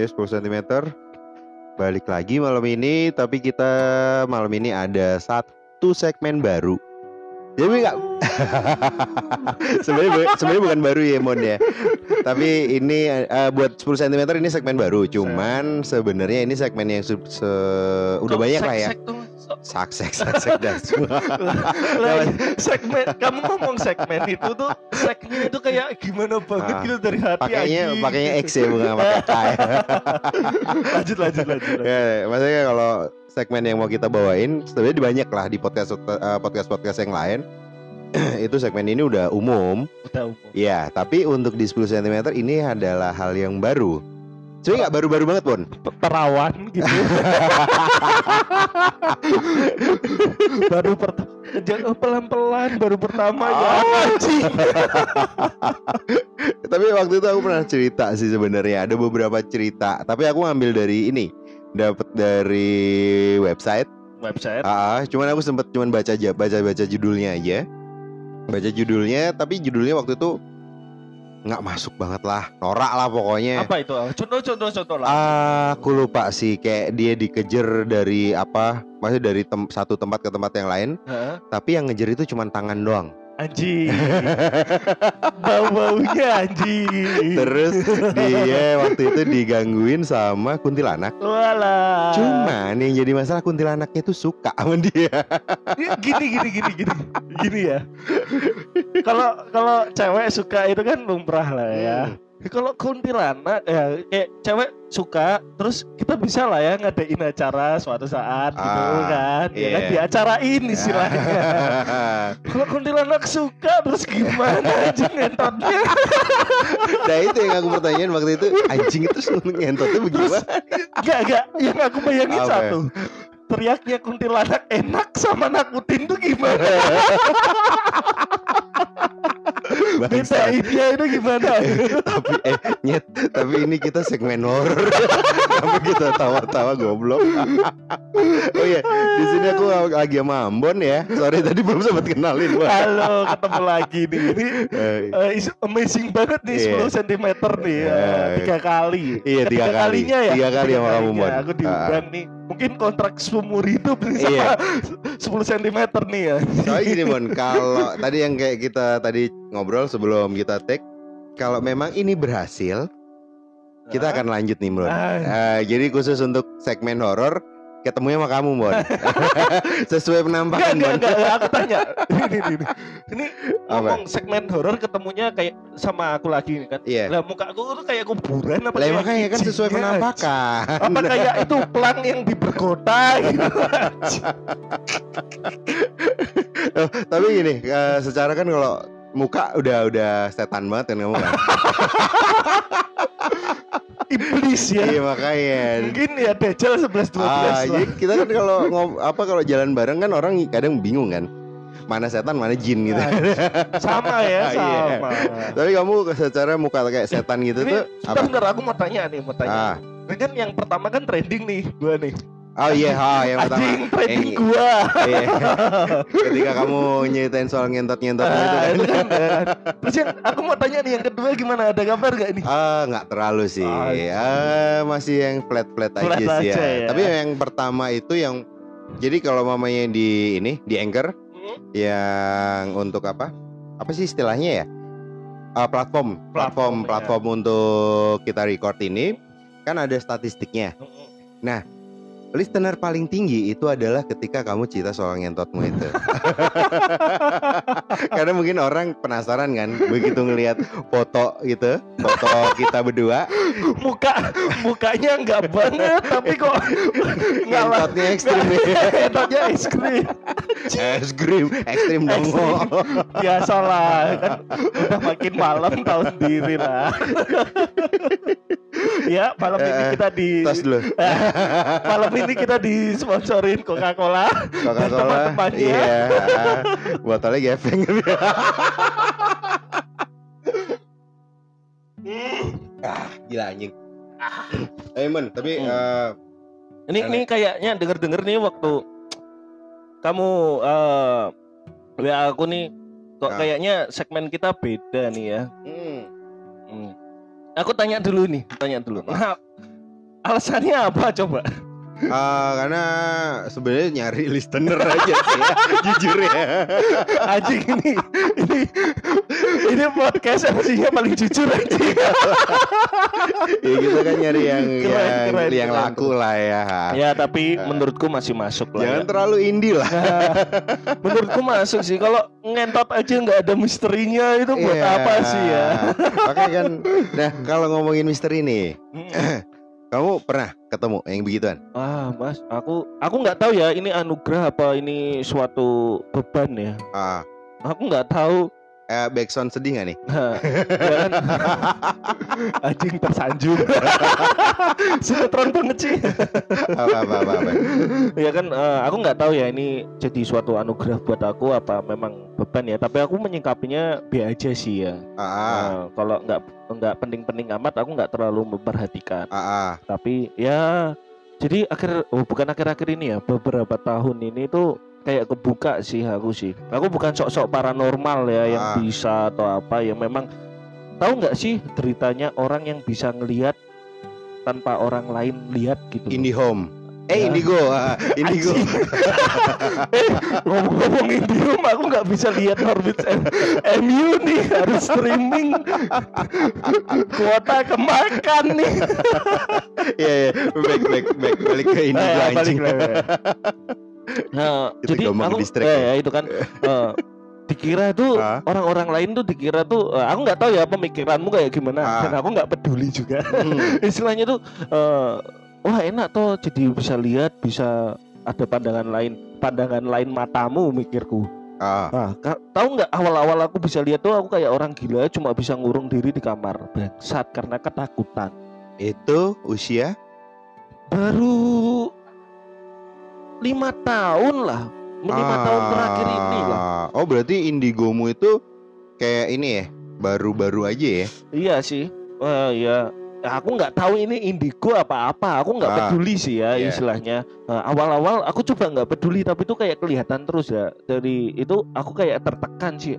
Ya 10 cm Balik lagi malam ini Tapi kita malam ini ada satu segmen baru. Jadi nggak sebenarnya bu- sebenarnya bukan baru ya Mon ya. Tapi ini eh, buat 10 cm ini segmen baru. Cuman sebenarnya ini segmen yang su- se- udah banyak lah ya. so- Saksek, saksek dan semua Lah, segmen kamu ngomong segmen itu tuh segmen itu kayak gimana banget Ah, gitu dari hati Pakainya pakainya X ya bukan pakai K ya. lanjut lanjut lanjut, lanjut. ya, maksudnya kalau segmen yang mau kita bawain sebenarnya banyak lah di podcast podcast podcast yang lain. itu segmen ini udah umum, udah umum ya. Tapi untuk di 10 cm ini adalah hal yang baru. Sebenarnya nggak baru-baru banget pun. terawan gitu baru pertama pelan pelan baru pertama ya Ah. anjing Tapi waktu itu aku pernah cerita sih sebenarnya ada beberapa cerita. Tapi aku ngambil dari ini, dapat dari website. website Ah, cuman aku sempet cuman baca aja, baca baca judulnya aja. Baca judulnya, tapi judulnya waktu itu nggak masuk banget lah, norak lah pokoknya. apa itu contoh contoh contoh lah Ah, aku lupa sih, kayak dia dikejar dari apa? Maksudnya dari tem- satu tempat ke tempat yang lain, Hah? tapi yang ngejar itu cuma tangan doang. Anjing bau baunya anjing Terus dia waktu itu digangguin sama kuntilanak. Walah. Cuman yang jadi masalah kuntilanaknya itu suka sama dia. gini gini gini gini gini ya. Kalau kalau cewek suka itu kan lumrah lah ya. Hmm. Kalau kuntilanak ya kayak cewek suka terus kita bisa lah ya ngadain acara suatu saat gitu Ah, kan. Ya kan iya. diacarain istilahnya. Kalau kuntilanak suka terus gimana anjing ngentotnya? nah itu yang aku pertanyaan waktu itu anjing itu ngentotnya bagaimana? Enggak enggak yang aku bayangin Apa? satu. Teriaknya kuntilanak enak sama nakutin tuh gimana? Bangsat. Bedainnya itu gimana? tapi eh nyet tapi ini kita segmen horor kenapa kita tawa-tawa goblok oh iya di sini aku lagi sama Ambon ya sorry tadi belum sempat kenalin Wah. Halo, ketemu lagi nih. Ini is amazing banget nih Iya. 10 cm nih. Eh, tiga kali. Iya, tiga kali. kalinya ya. Tiga kali sama kamu. Aku diundang nih. Mungkin kontrak seumur hidup nih sama Iya. 10 cm nih ya. soalnya gini Mon kalau tadi yang kayak kita tadi ngobrol sebelum kita take kalau memang ini berhasil kita akan lanjut nih Mon Ah. Eh, jadi khusus untuk segmen horor ketemunya sama kamu Mon sesuai penampakan Mon enggak, enggak, aku tanya. Ini, ini, ini. Ini ngomong segmen horor ketemunya kayak sama aku lagi nih kan. Iya. Lah muka aku tuh kayak kuburan apa Lah makanya kan sesuai kicinnya? penampakan. Apa kayak itu pelang yang di berkota gitu. Oh, Tapi gini, eh, secara kan kalau muka udah udah setan banget kan kamu kan. Iblis ya. Iya makanya. Mungkin ya Dajjal 11 12 Ah, lah. jadi kita kan kalau ngom- apa kalau jalan bareng kan orang kadang bingung kan. Mana setan, mana jin gitu. sama ya, Iya. sama. Tapi kamu secara muka kayak setan gitu Ini tuh sebentar, apa? sebentar, aku mau tanya nih, mau tanya. Ah. Ini kan yang pertama kan trending nih, gua nih. Oh iya, ah, yang pertama. Anjing trending Yang- gua. Iya. Ketika kamu nyeritain soal ngentot-ngentot itu kan. itu kan. Terus yang aku mau tanya nih yang kedua gimana? Ada kabar gak nih? Ah, nggak terlalu sih. Ah, Ah, masih yang flat-flat aja Flat sih aja ya. ya. Tapi yang pertama itu yang jadi kalau mamanya di ini di Anchor Hmm? yang untuk apa? Apa sih istilahnya ya? Ah, platform, platform, Platform, ya. platform untuk kita record ini kan ada statistiknya. Hmm. Listener paling tinggi itu adalah ketika kamu cerita soal ngentotmu itu. Karena mungkin orang penasaran kan begitu ngelihat foto gitu, foto kita berdua, Muka mukanya enggak banget tapi kok ngentotnya ekstrim nih. Entotnya es krim. Es krim, ekstrim dong. Ekstrim. Biasalah kan udah makin malam tahu sendiri lah. ya, malam ini Eh, kita di Tos dulu. malam ini kita disponsorin Coca-Cola. Coca-Cola. Iya. Botolnya gepeng. ah, gila anjing. Eh, Men, tapi Hmm. eh, Ini ini kayaknya denger-denger nih waktu kamu eh WA aku nih kok Ah. kayaknya segmen kita beda nih ya. hmm, Hmm. Aku tanya dulu nih, tanya dulu. Nah, alasannya apa coba? Ah, karena sebenarnya nyari listener aja sih ya, jujur ya. Anjing ini ini ini podcast MC-nya paling jujur anjing. ya kita kan nyari yang Keren, yang, keren, yang keren. laku lah ya. ya tapi menurutku masih masuk lah. Jangan ya. terlalu indie lah. Nah, menurutku masuk sih. Kalau ngentot aja nggak ada misterinya itu buat Iya. apa sih ya? Makanya kan, nah kalau ngomongin misteri nih, kamu pernah ketemu yang begituan? Ah mas, aku aku nggak tahu ya ini anugerah apa ini suatu beban ya. Ah, Aku nggak tahu. Eh, backsound sedih gak nih? Nah, ya kan? Anjing tersanjung. Sinetron banget sih. Apa apa apa? apa. ya kan eh, aku nggak tahu ya ini jadi suatu anugerah buat aku apa memang beban ya. Tapi aku menyingkapinya B aja sih ya. Nah, kalau nggak nggak penting-penting amat aku nggak terlalu memperhatikan. ah. Tapi ya jadi akhir oh bukan akhir-akhir ini ya beberapa tahun ini tuh kayak kebuka sih aku sih. Aku bukan sok-sok paranormal ya yang Ah. bisa atau apa yang memang tahu nggak sih deritanya orang yang bisa ngelihat tanpa orang lain lihat gitu. loh. Indihome. Eh Ya. Indigo, ah, Indigo. Eh, ngomong-ngomong Indihome aku nggak bisa lihat Orbit M- MU nih harus streaming kuota kemakan nih Iya, iya. Back, back, back. Balik ke Indigo Eh, balik anjing. lagi. Nah, Itu jadi gampang aku ke-distract eh, ya. ya itu kan eh, dikira itu Ah. orang-orang lain tuh dikira tuh eh, aku nggak tahu ya pemikiranmu kayak gimana Ah. dan aku nggak peduli juga. Hmm. Istilahnya tuh eh, wah enak toh jadi bisa lihat bisa ada pandangan lain pandangan lain matamu mikirku. Ah, Nah, tahu nggak awal-awal aku bisa lihat tuh aku kayak orang gila cuma bisa ngurung diri di kamar bangsat karena ketakutan. itu usia Baru lima tahun lah, lima tahun terakhir ini lah. Ah, Oh, berarti Indigomu itu kayak ini ya, baru-baru aja ya? Iya sih. Wah, ya. Aku nggak tahu ini indigo apa-apa. Aku nggak Ah, peduli sih ya iya. istilahnya. Nah, awal-awal aku coba nggak peduli, tapi itu kayak kelihatan terus ya. Dari itu aku kayak tertekan sih.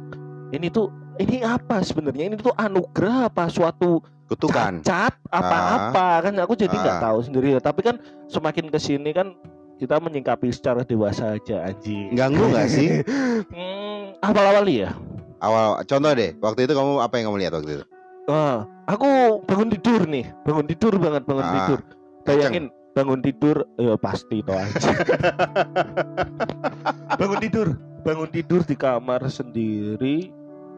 Ini tuh ini apa sebenarnya? Ini tuh anugerah apa suatu Kutukan. cacat apa-apa kan? Aku jadi nggak Ah. tahu sendiri. Tapi kan semakin ke sini kan kita menyingkapi secara dewasa aja anjing. Ganggu nggak sih? Hmm, awal-awal ya. Awal contoh deh, waktu itu kamu apa yang kamu lihat waktu itu? Wah, aku bangun tidur nih, bangun tidur banget bangun Ah, tidur. Bayangin bangun tidur, ya pasti toh aja. bangun tidur, bangun tidur di kamar sendiri.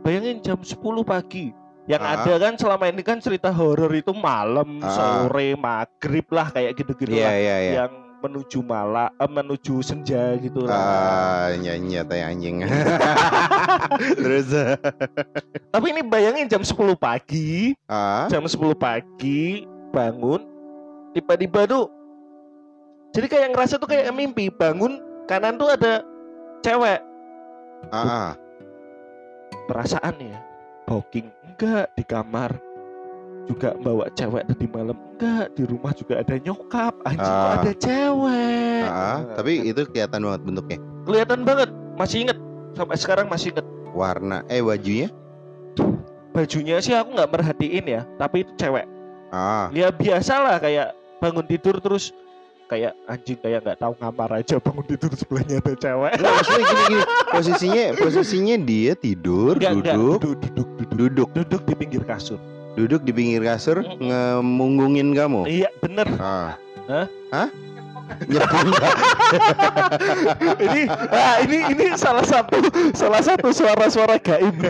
Bayangin jam 10 pagi. Yang Ah. ada kan selama ini kan cerita horor itu malam, Ah. sore, maghrib lah kayak gitu-gitu Iya, lah. iya, iya. Yang menuju malam, menuju senja gitu lah. Ah, nyanyi tai anjing. Terus Tapi ini bayangin jam 10 pagi, ah, jam 10 pagi bangun tiba-tiba tuh jadi kayak ngerasa tuh kayak mimpi bangun kanan tuh ada cewek ah, ah. perasaan ya booking enggak di kamar juga bawa cewek tadi malam. Enggak di rumah juga ada nyokap. Anjing kok Ah. ada cewek? Ah, ah. Tapi itu kelihatan banget bentuknya. kelihatan banget. Masih inget. Sampai sekarang masih inget. Warna, eh bajunya? bajunya sih aku nggak merhatiin ya. Tapi itu cewek. Ah, ya biasa lah kayak bangun tidur terus kayak anjing kayak nggak tahu ngamar aja bangun tidur sebelahnya ada cewek. Nggak, maksudnya gini gini. Posisinya posisinya dia tidur, enggak. duduk, duduk duduk duduk. Duduk, duduk di pinggir kasur duduk di pinggir kasur Mm-mm. ngemunggungin kamu. iya bener Ah. Hah? Hah? Nggak? ini ah, ini ini salah satu salah satu suara-suara gaib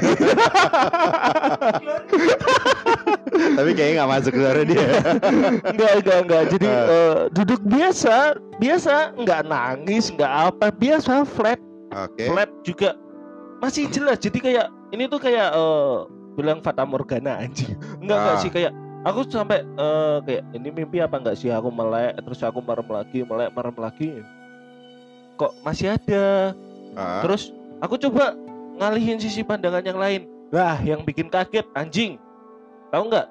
Tapi kayaknya nggak masuk suara dia. enggak enggak enggak jadi Ah. eh, duduk biasa biasa enggak nangis enggak apa biasa flat Oke. flat juga masih jelas jadi kayak ini tuh kayak eh, bilang Fata Morgana anjing enggak enggak Ah. sih kayak aku sampai eh, kayak ini mimpi apa enggak sih aku melek terus aku merem lagi melek merem lagi kok masih ada Ah. terus aku coba ngalihin sisi pandangan yang lain wah yang bikin kaget anjing tahu nggak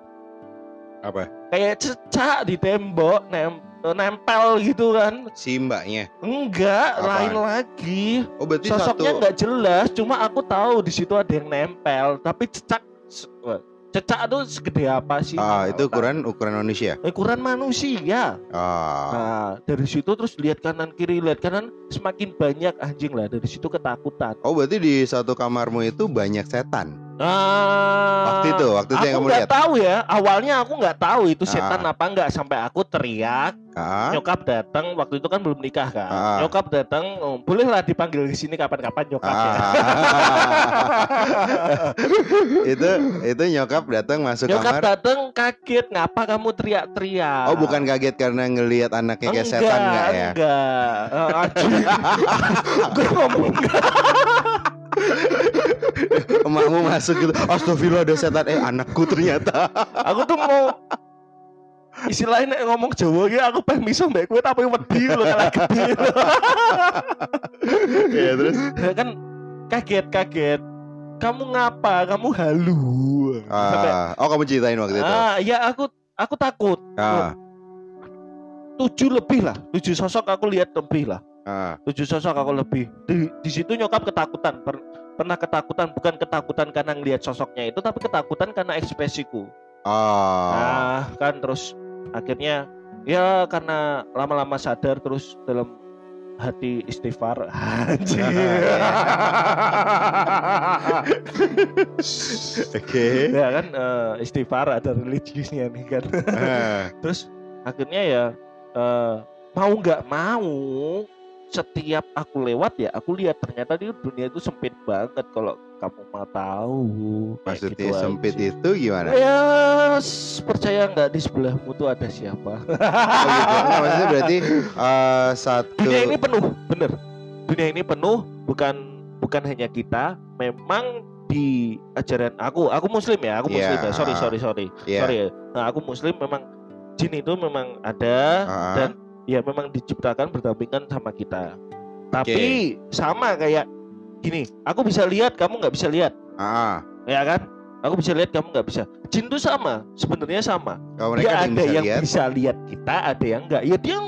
Apa? kayak cecak di tembok nem nempel gitu kan Si mbaknya. enggak Apaan? lain lagi Oh berarti sosoknya satu. nggak jelas cuma aku tahu di situ ada yang nempel tapi cecak cecak tuh segede apa sih? Ah, itu ukuran ukuran manusia. ukuran manusia. Ah. Nah, dari situ terus lihat kanan kiri, lihat kanan semakin banyak anjing lah. Dari situ ketakutan. Oh, berarti di satu kamarmu itu banyak setan. Ah, Waktu itu, waktu itu yang aku kamu nggak lihat. tahu ya. Awalnya aku nggak tahu itu setan Ah. apa nggak sampai aku teriak. Ah. Nyokap datang waktu itu kan belum nikah kan. Ah. Nyokap datang, oh, bolehlah dipanggil di sini kapan-kapan nyokap ya. Ah. itu itu nyokap datang masuk Nyokap kamar. datang kaget, ngapa kamu teriak-teriak? Oh, bukan kaget karena ngelihat anaknya kayak setan enggak ya? Enggak. Eh, anjing. Gue ngomong enggak. Emakmu masuk gitu. Astagfirullah ada setan. Eh, anakku ternyata. Aku tuh mau istilahnya nek ngomong Jawa gitu aku pengen bisa mbak gue tapi wedi loh kalau gede loh. ya terus kan kaget kaget kamu ngapa kamu halu Sampai, ah, oh kamu ceritain waktu itu. ah ya aku aku takut Ah, tujuh lebih lah tujuh sosok aku lihat lebih lah ah. tujuh sosok aku lebih. Di, di situ nyokap ketakutan. Per- pernah ketakutan bukan ketakutan karena ngelihat sosoknya itu tapi ketakutan karena ekspresiku. Oh. nah kan terus akhirnya ya karena lama-lama sadar terus dalam hati istighfar. Anjir Oke. ya kan eh, istighfar ada religiusnya nih kan. Ah, terus akhirnya ya eh, mau nggak mau setiap aku lewat ya aku lihat ternyata di dunia itu sempit banget kalau kamu mau tahu Maksudnya gitu sempit aja. itu gimana? ya percaya nggak di sebelahmu tuh ada siapa Oh gitu. Enggak, maksudnya berarti eh, satu dunia ini penuh bener dunia ini penuh bukan bukan hanya kita memang di ajaran aku aku muslim ya aku muslim ya sorry sorry sorry Iya. sorry ya nah, aku muslim memang jin itu memang ada Ah. dan ya memang diciptakan berdampingan sama kita tapi sama kayak gini aku bisa lihat kamu nggak bisa lihat Ah, ya kan aku bisa lihat kamu nggak bisa jin itu sama sebenarnya sama kalau dia ada bisa yang lihat. bisa lihat kita ada yang enggak ya dia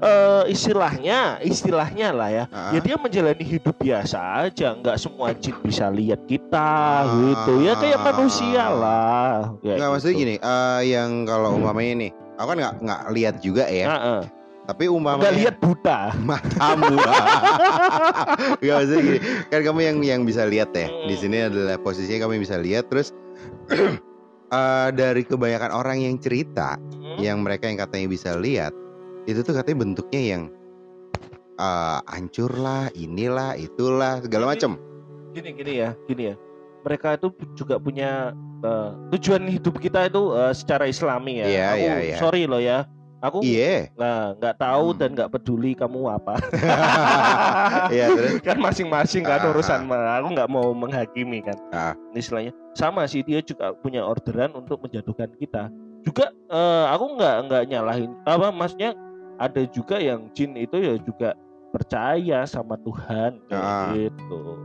eh, istilahnya istilahnya lah ya Ah. ya dia menjalani hidup biasa aja nggak semua jin bisa lihat kita Ah. gitu ya kayak manusia lah ya maksudnya gitu. gini, eh, yang kalau umpamanya nih, aku kan nggak nggak lihat juga ya. Heeh. Tapi umpamanya nggak lihat buta matamu. Enggak maksudnya gini, kan kamu yang yang bisa lihat ya. Di sini adalah posisinya kamu yang bisa lihat terus eh, dari kebanyakan orang yang cerita, Hmm? yang mereka yang katanya bisa lihat, itu tuh katanya bentuknya yang eh, hancur lah, inilah, itulah, segala macam. gini gini ya gini ya mereka itu juga punya eh, tujuan hidup kita itu eh, secara islami ya Iya, aku iya, iya. sorry loh ya aku Iya. nah, nggak tahu Hmm. dan nggak peduli kamu apa Iya, terus kan masing-masing kan Ah, urusan mah. aku nggak mau menghakimi kan Ah. istilahnya sama sih dia juga punya orderan untuk menjatuhkan kita juga eh, aku nggak nggak nyalahin apa maksudnya ada juga yang jin itu ya juga percaya sama Tuhan Ah. gitu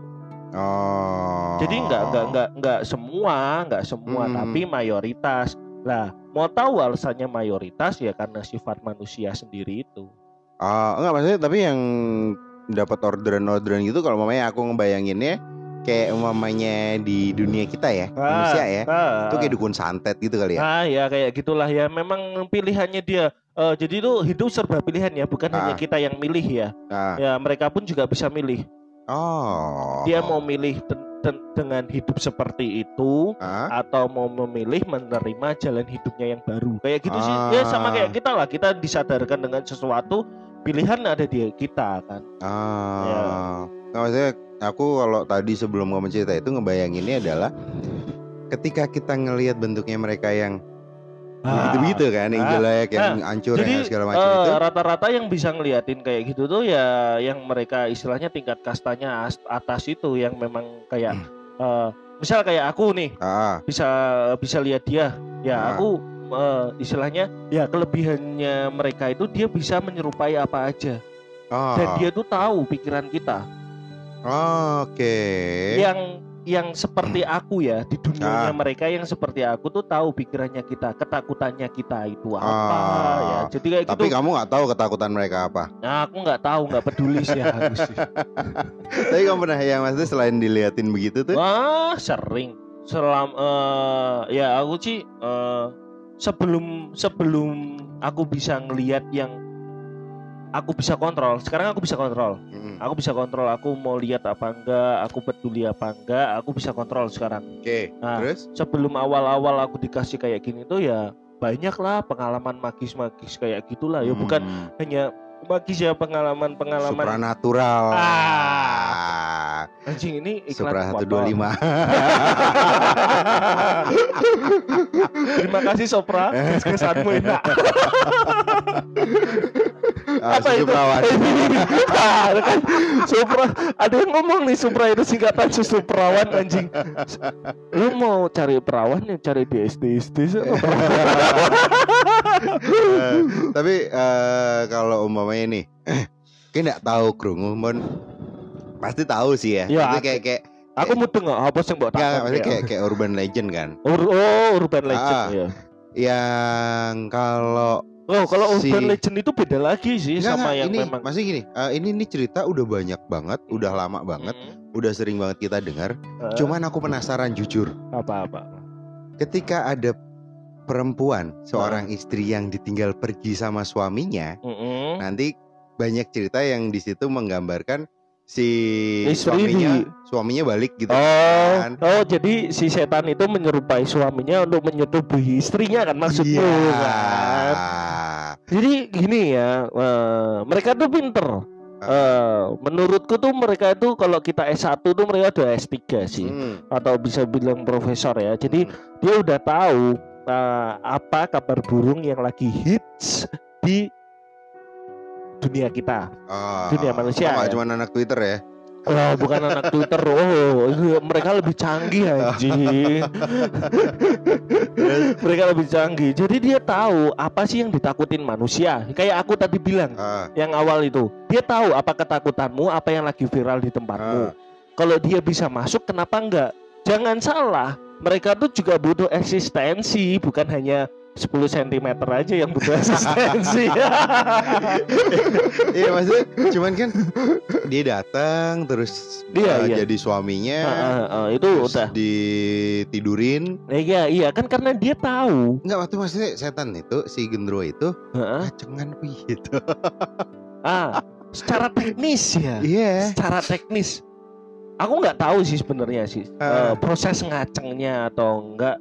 Oh. jadi nggak nggak nggak nggak semua nggak semua Hmm. tapi mayoritas lah mau tahu alasannya mayoritas ya karena sifat manusia sendiri itu Oh, enggak maksudnya tapi yang dapat orderan-orderan gitu kalau mamanya aku ngebayanginnya kayak umpamanya di dunia kita ya, manusia ya. Ah, Itu kayak dukun santet gitu kali ya. Ah ya kayak gitulah ya. Memang pilihannya dia. Eh, jadi itu hidup serba pilihan ya, bukan hanya Ah. kita yang milih ya. Ah. Ya mereka pun juga bisa milih. Oh. Dia mau milih dengan hidup seperti itu Ah? atau mau memilih menerima jalan hidupnya yang baru. Kayak gitu sih. Ah. Ya sama kayak kita lah. Kita disadarkan dengan sesuatu pilihan ada di kita kan. Ah. Ya. Nggak, maksudnya aku kalau tadi sebelum kamu cerita itu ngebayanginnya adalah ketika kita ngelihat bentuknya mereka yang begitu-begitu kan, yang Ah. jelek, yang hancur, Jadi yang segala macam eh, itu. rata-rata yang bisa ngeliatin kayak gitu tuh ya yang mereka istilahnya tingkat kastanya as- atas itu yang memang kayak eh, misal kayak aku nih Ah. bisa bisa lihat dia ya Ah. aku eh, istilahnya ya kelebihannya mereka itu dia bisa menyerupai apa aja Oh. dan dia tuh tahu pikiran kita Oke. yang yang seperti aku ya di Ah. dunianya mereka yang seperti aku tuh tahu pikirannya kita ketakutannya kita itu apa Ah. ya jadi kayak Tapi gitu kamu nggak tahu ketakutan mereka apa. Nah, aku nggak tahu, nggak peduli sih harus. sih. Tapi kamu pernah yang maksudnya selain diliatin begitu tuh? Wah, sering, selam eh, ya aku sih eh, sebelum sebelum aku bisa ngelihat yang aku bisa kontrol sekarang aku bisa kontrol Mm-mm. aku bisa kontrol aku mau lihat apa enggak aku peduli apa enggak aku bisa kontrol sekarang Oke, Nah. terus? sebelum awal-awal aku dikasih kayak gini tuh ya banyak lah pengalaman magis-magis kayak gitulah ya bukan Hmm, hanya magis ya pengalaman-pengalaman supranatural. Ah. anjing ini iklan Supra apa? 125. Terima kasih Sopra, kesanmu enak. Ah, Apa itu? Kan Supra, ada yang ngomong nih Supra itu singkatan susu perawan anjing. Lu mau cari perawan ya cari di SD SD Eh, Tapi eh, kalau umpamanya nih, kayak nggak tahu krungu, mon pasti tahu sih ya. Ya, kayak kayak Aku mudeng nggak apa sih mbak nggak, takon maksudnya ya. kayak kayak urban legend kan. Ur- oh urban legend Ah. ya. Yang kalau Oh kalau si- urban legend itu beda lagi sih Nggak, sama yang ini memang. masih gini. eh, ini ini cerita udah banyak banget, udah lama banget, Hmm, udah sering banget kita dengar. eh, Cuman aku penasaran jujur, apa-apa. ketika ada perempuan Ah. seorang istri yang ditinggal pergi sama suaminya, Mm-mm. nanti banyak cerita yang di situ menggambarkan si Istri suaminya di- suaminya balik gitu Oh, kan. oh jadi si setan itu menyerupai suaminya untuk menyetubuhi istrinya kan maksudmu Iya. kan? Jadi gini ya, eh, mereka tuh pinter. Eh, menurutku tuh mereka itu kalau kita S1 tuh mereka udah S3 sih Hmm, atau bisa bilang profesor ya. Jadi hmm. dia udah tahu eh, apa kabar burung yang lagi hits di dunia kita. Ah, dunia manusia, oh, nggak ya. cuma anak Twitter ya. Oh, bukan anak Twitter. Oh, itu mereka lebih canggih anjing. mereka lebih canggih. Jadi dia tahu apa sih yang ditakutin manusia. Kayak aku tadi bilang Ah, yang awal itu. Dia tahu apa ketakutanmu, apa yang lagi viral di tempatmu. ah. Kalau dia bisa masuk, kenapa enggak? Jangan salah, mereka tuh juga butuh eksistensi, bukan hanya 10 cm aja yang butuh eksistensi. Iya maksudnya cuman kan dia datang terus Iya, uh, iya. jadi suaminya Ah, ah, ah, itu terus udah. ditidurin Eh, Iya, iya kan karena dia tahu. Enggak waktu maksudnya setan itu si gendro itu Heeh. kacengan gitu Ah, secara teknis ya. Iya Secara teknis. Aku nggak tahu sih sebenarnya sih Ah. eh, proses ngacengnya atau enggak.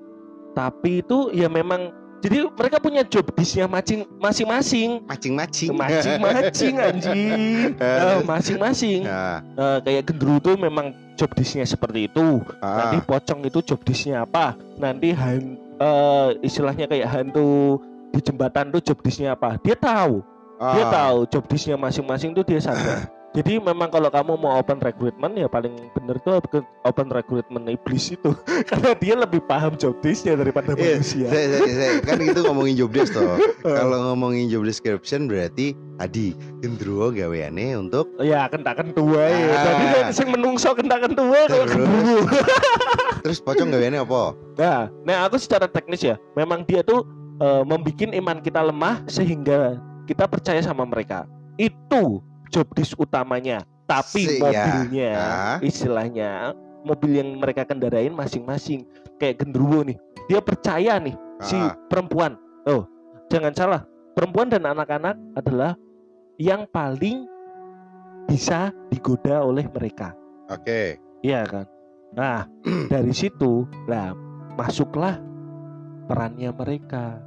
Tapi itu ya memang jadi mereka punya job macing masing-masing. macing-macing Macing-macing anjing. Eh, masing-masing. Nah, Eh, kayak gendru tuh memang job disknya seperti itu. ah, Nanti pocong itu job disknya apa? Nanti han, eh, istilahnya kayak hantu di jembatan tuh job disknya apa? Dia tahu. Dia ah. tahu job disknya masing-masing tuh dia sadar. Jadi memang kalau kamu mau open recruitment ya paling bener tuh open recruitment iblis itu karena dia lebih paham job disknya daripada Iya, manusia. saya, saya, saya- kan itu ngomongin job desk toh. Kalau ngomongin job description berarti tadi gendruwo gaweane untuk Ya kentak tua ya. Ah. Kan sing menungso kentak tua kalau Terus? pocong gaweane apa? Nah, nah aku secara teknis ya, memang dia tuh membuat iman kita lemah sehingga kita percaya sama mereka. Itu job disk utamanya. Tapi Si- ya. mobilnya, Ah. istilahnya mobil yang mereka kendarain masing-masing. Kayak genderuwo nih, dia percaya nih si Ah. perempuan. Oh, jangan salah, perempuan dan anak-anak adalah yang paling bisa digoda oleh mereka. Oke. Iya kan? Nah, dari situ lah masuklah perannya mereka.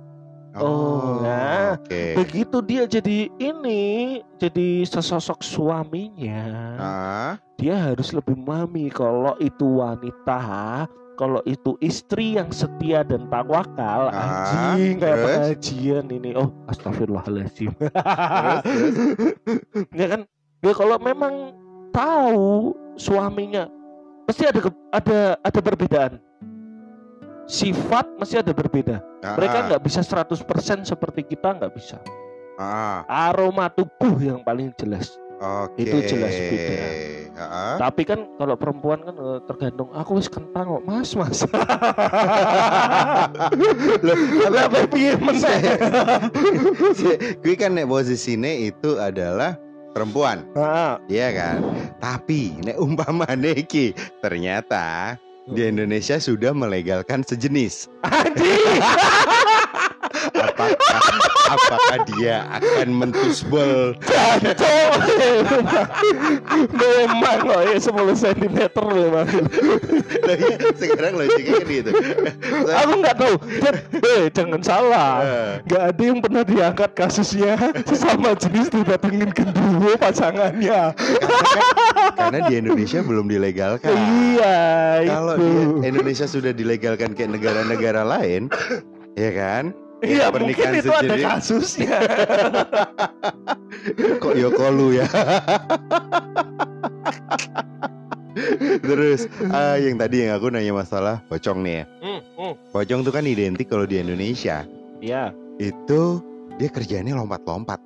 Oh, nah. Oke. Begitu dia jadi ini, jadi sesosok suaminya, Ah, dia harus lebih memahami kalau itu wanita, kalau itu istri yang setia dan tawakal, Ah, anjing kayak terus? pengajian ini. Oh, astagfirullahaladzim. terus, terus. ya kan? Ya kalau memang tahu suaminya pasti ada ada ada perbedaan. Sifat masih ada berbeda. Mereka Ah, nggak bisa 100% seperti kita nggak bisa. ah, Aroma tubuh yang paling jelas. oke. Itu jelas beda. Ah, Tapi kan kalau perempuan kan eh, tergantung aku wis kentang kok mas mas. Lah apa piye? Gue kan nek posisinya itu adalah perempuan, Nah, iya kan? Tapi nek umpama iki ternyata di Indonesia sudah melegalkan sejenis. Anjing. Apakah dia akan mentusbol? Jancok. memang loh ya 10 cm memang. Tapi sekarang logiknya kan gitu. Aku nggak tahu. Eh, jangan salah. Eh, Nggak ada yang pernah diangkat kasusnya sesama jenis didatengin genderuwo pasangannya. karena di Indonesia belum dilegalkan. Iya, Kalau Indonesia sudah dilegalkan kayak negara-negara lain, ya kan? Iya, Ya, mungkin pernikahan itu ada sejenis. kasusnya. Kok Yokolu ya? Terus ah, yang tadi yang aku nanya masalah pocong nih ya. Hmm, hmm. Pocong tuh kan identik kalau di Indonesia Iya. itu dia kerjanya lompat-lompat.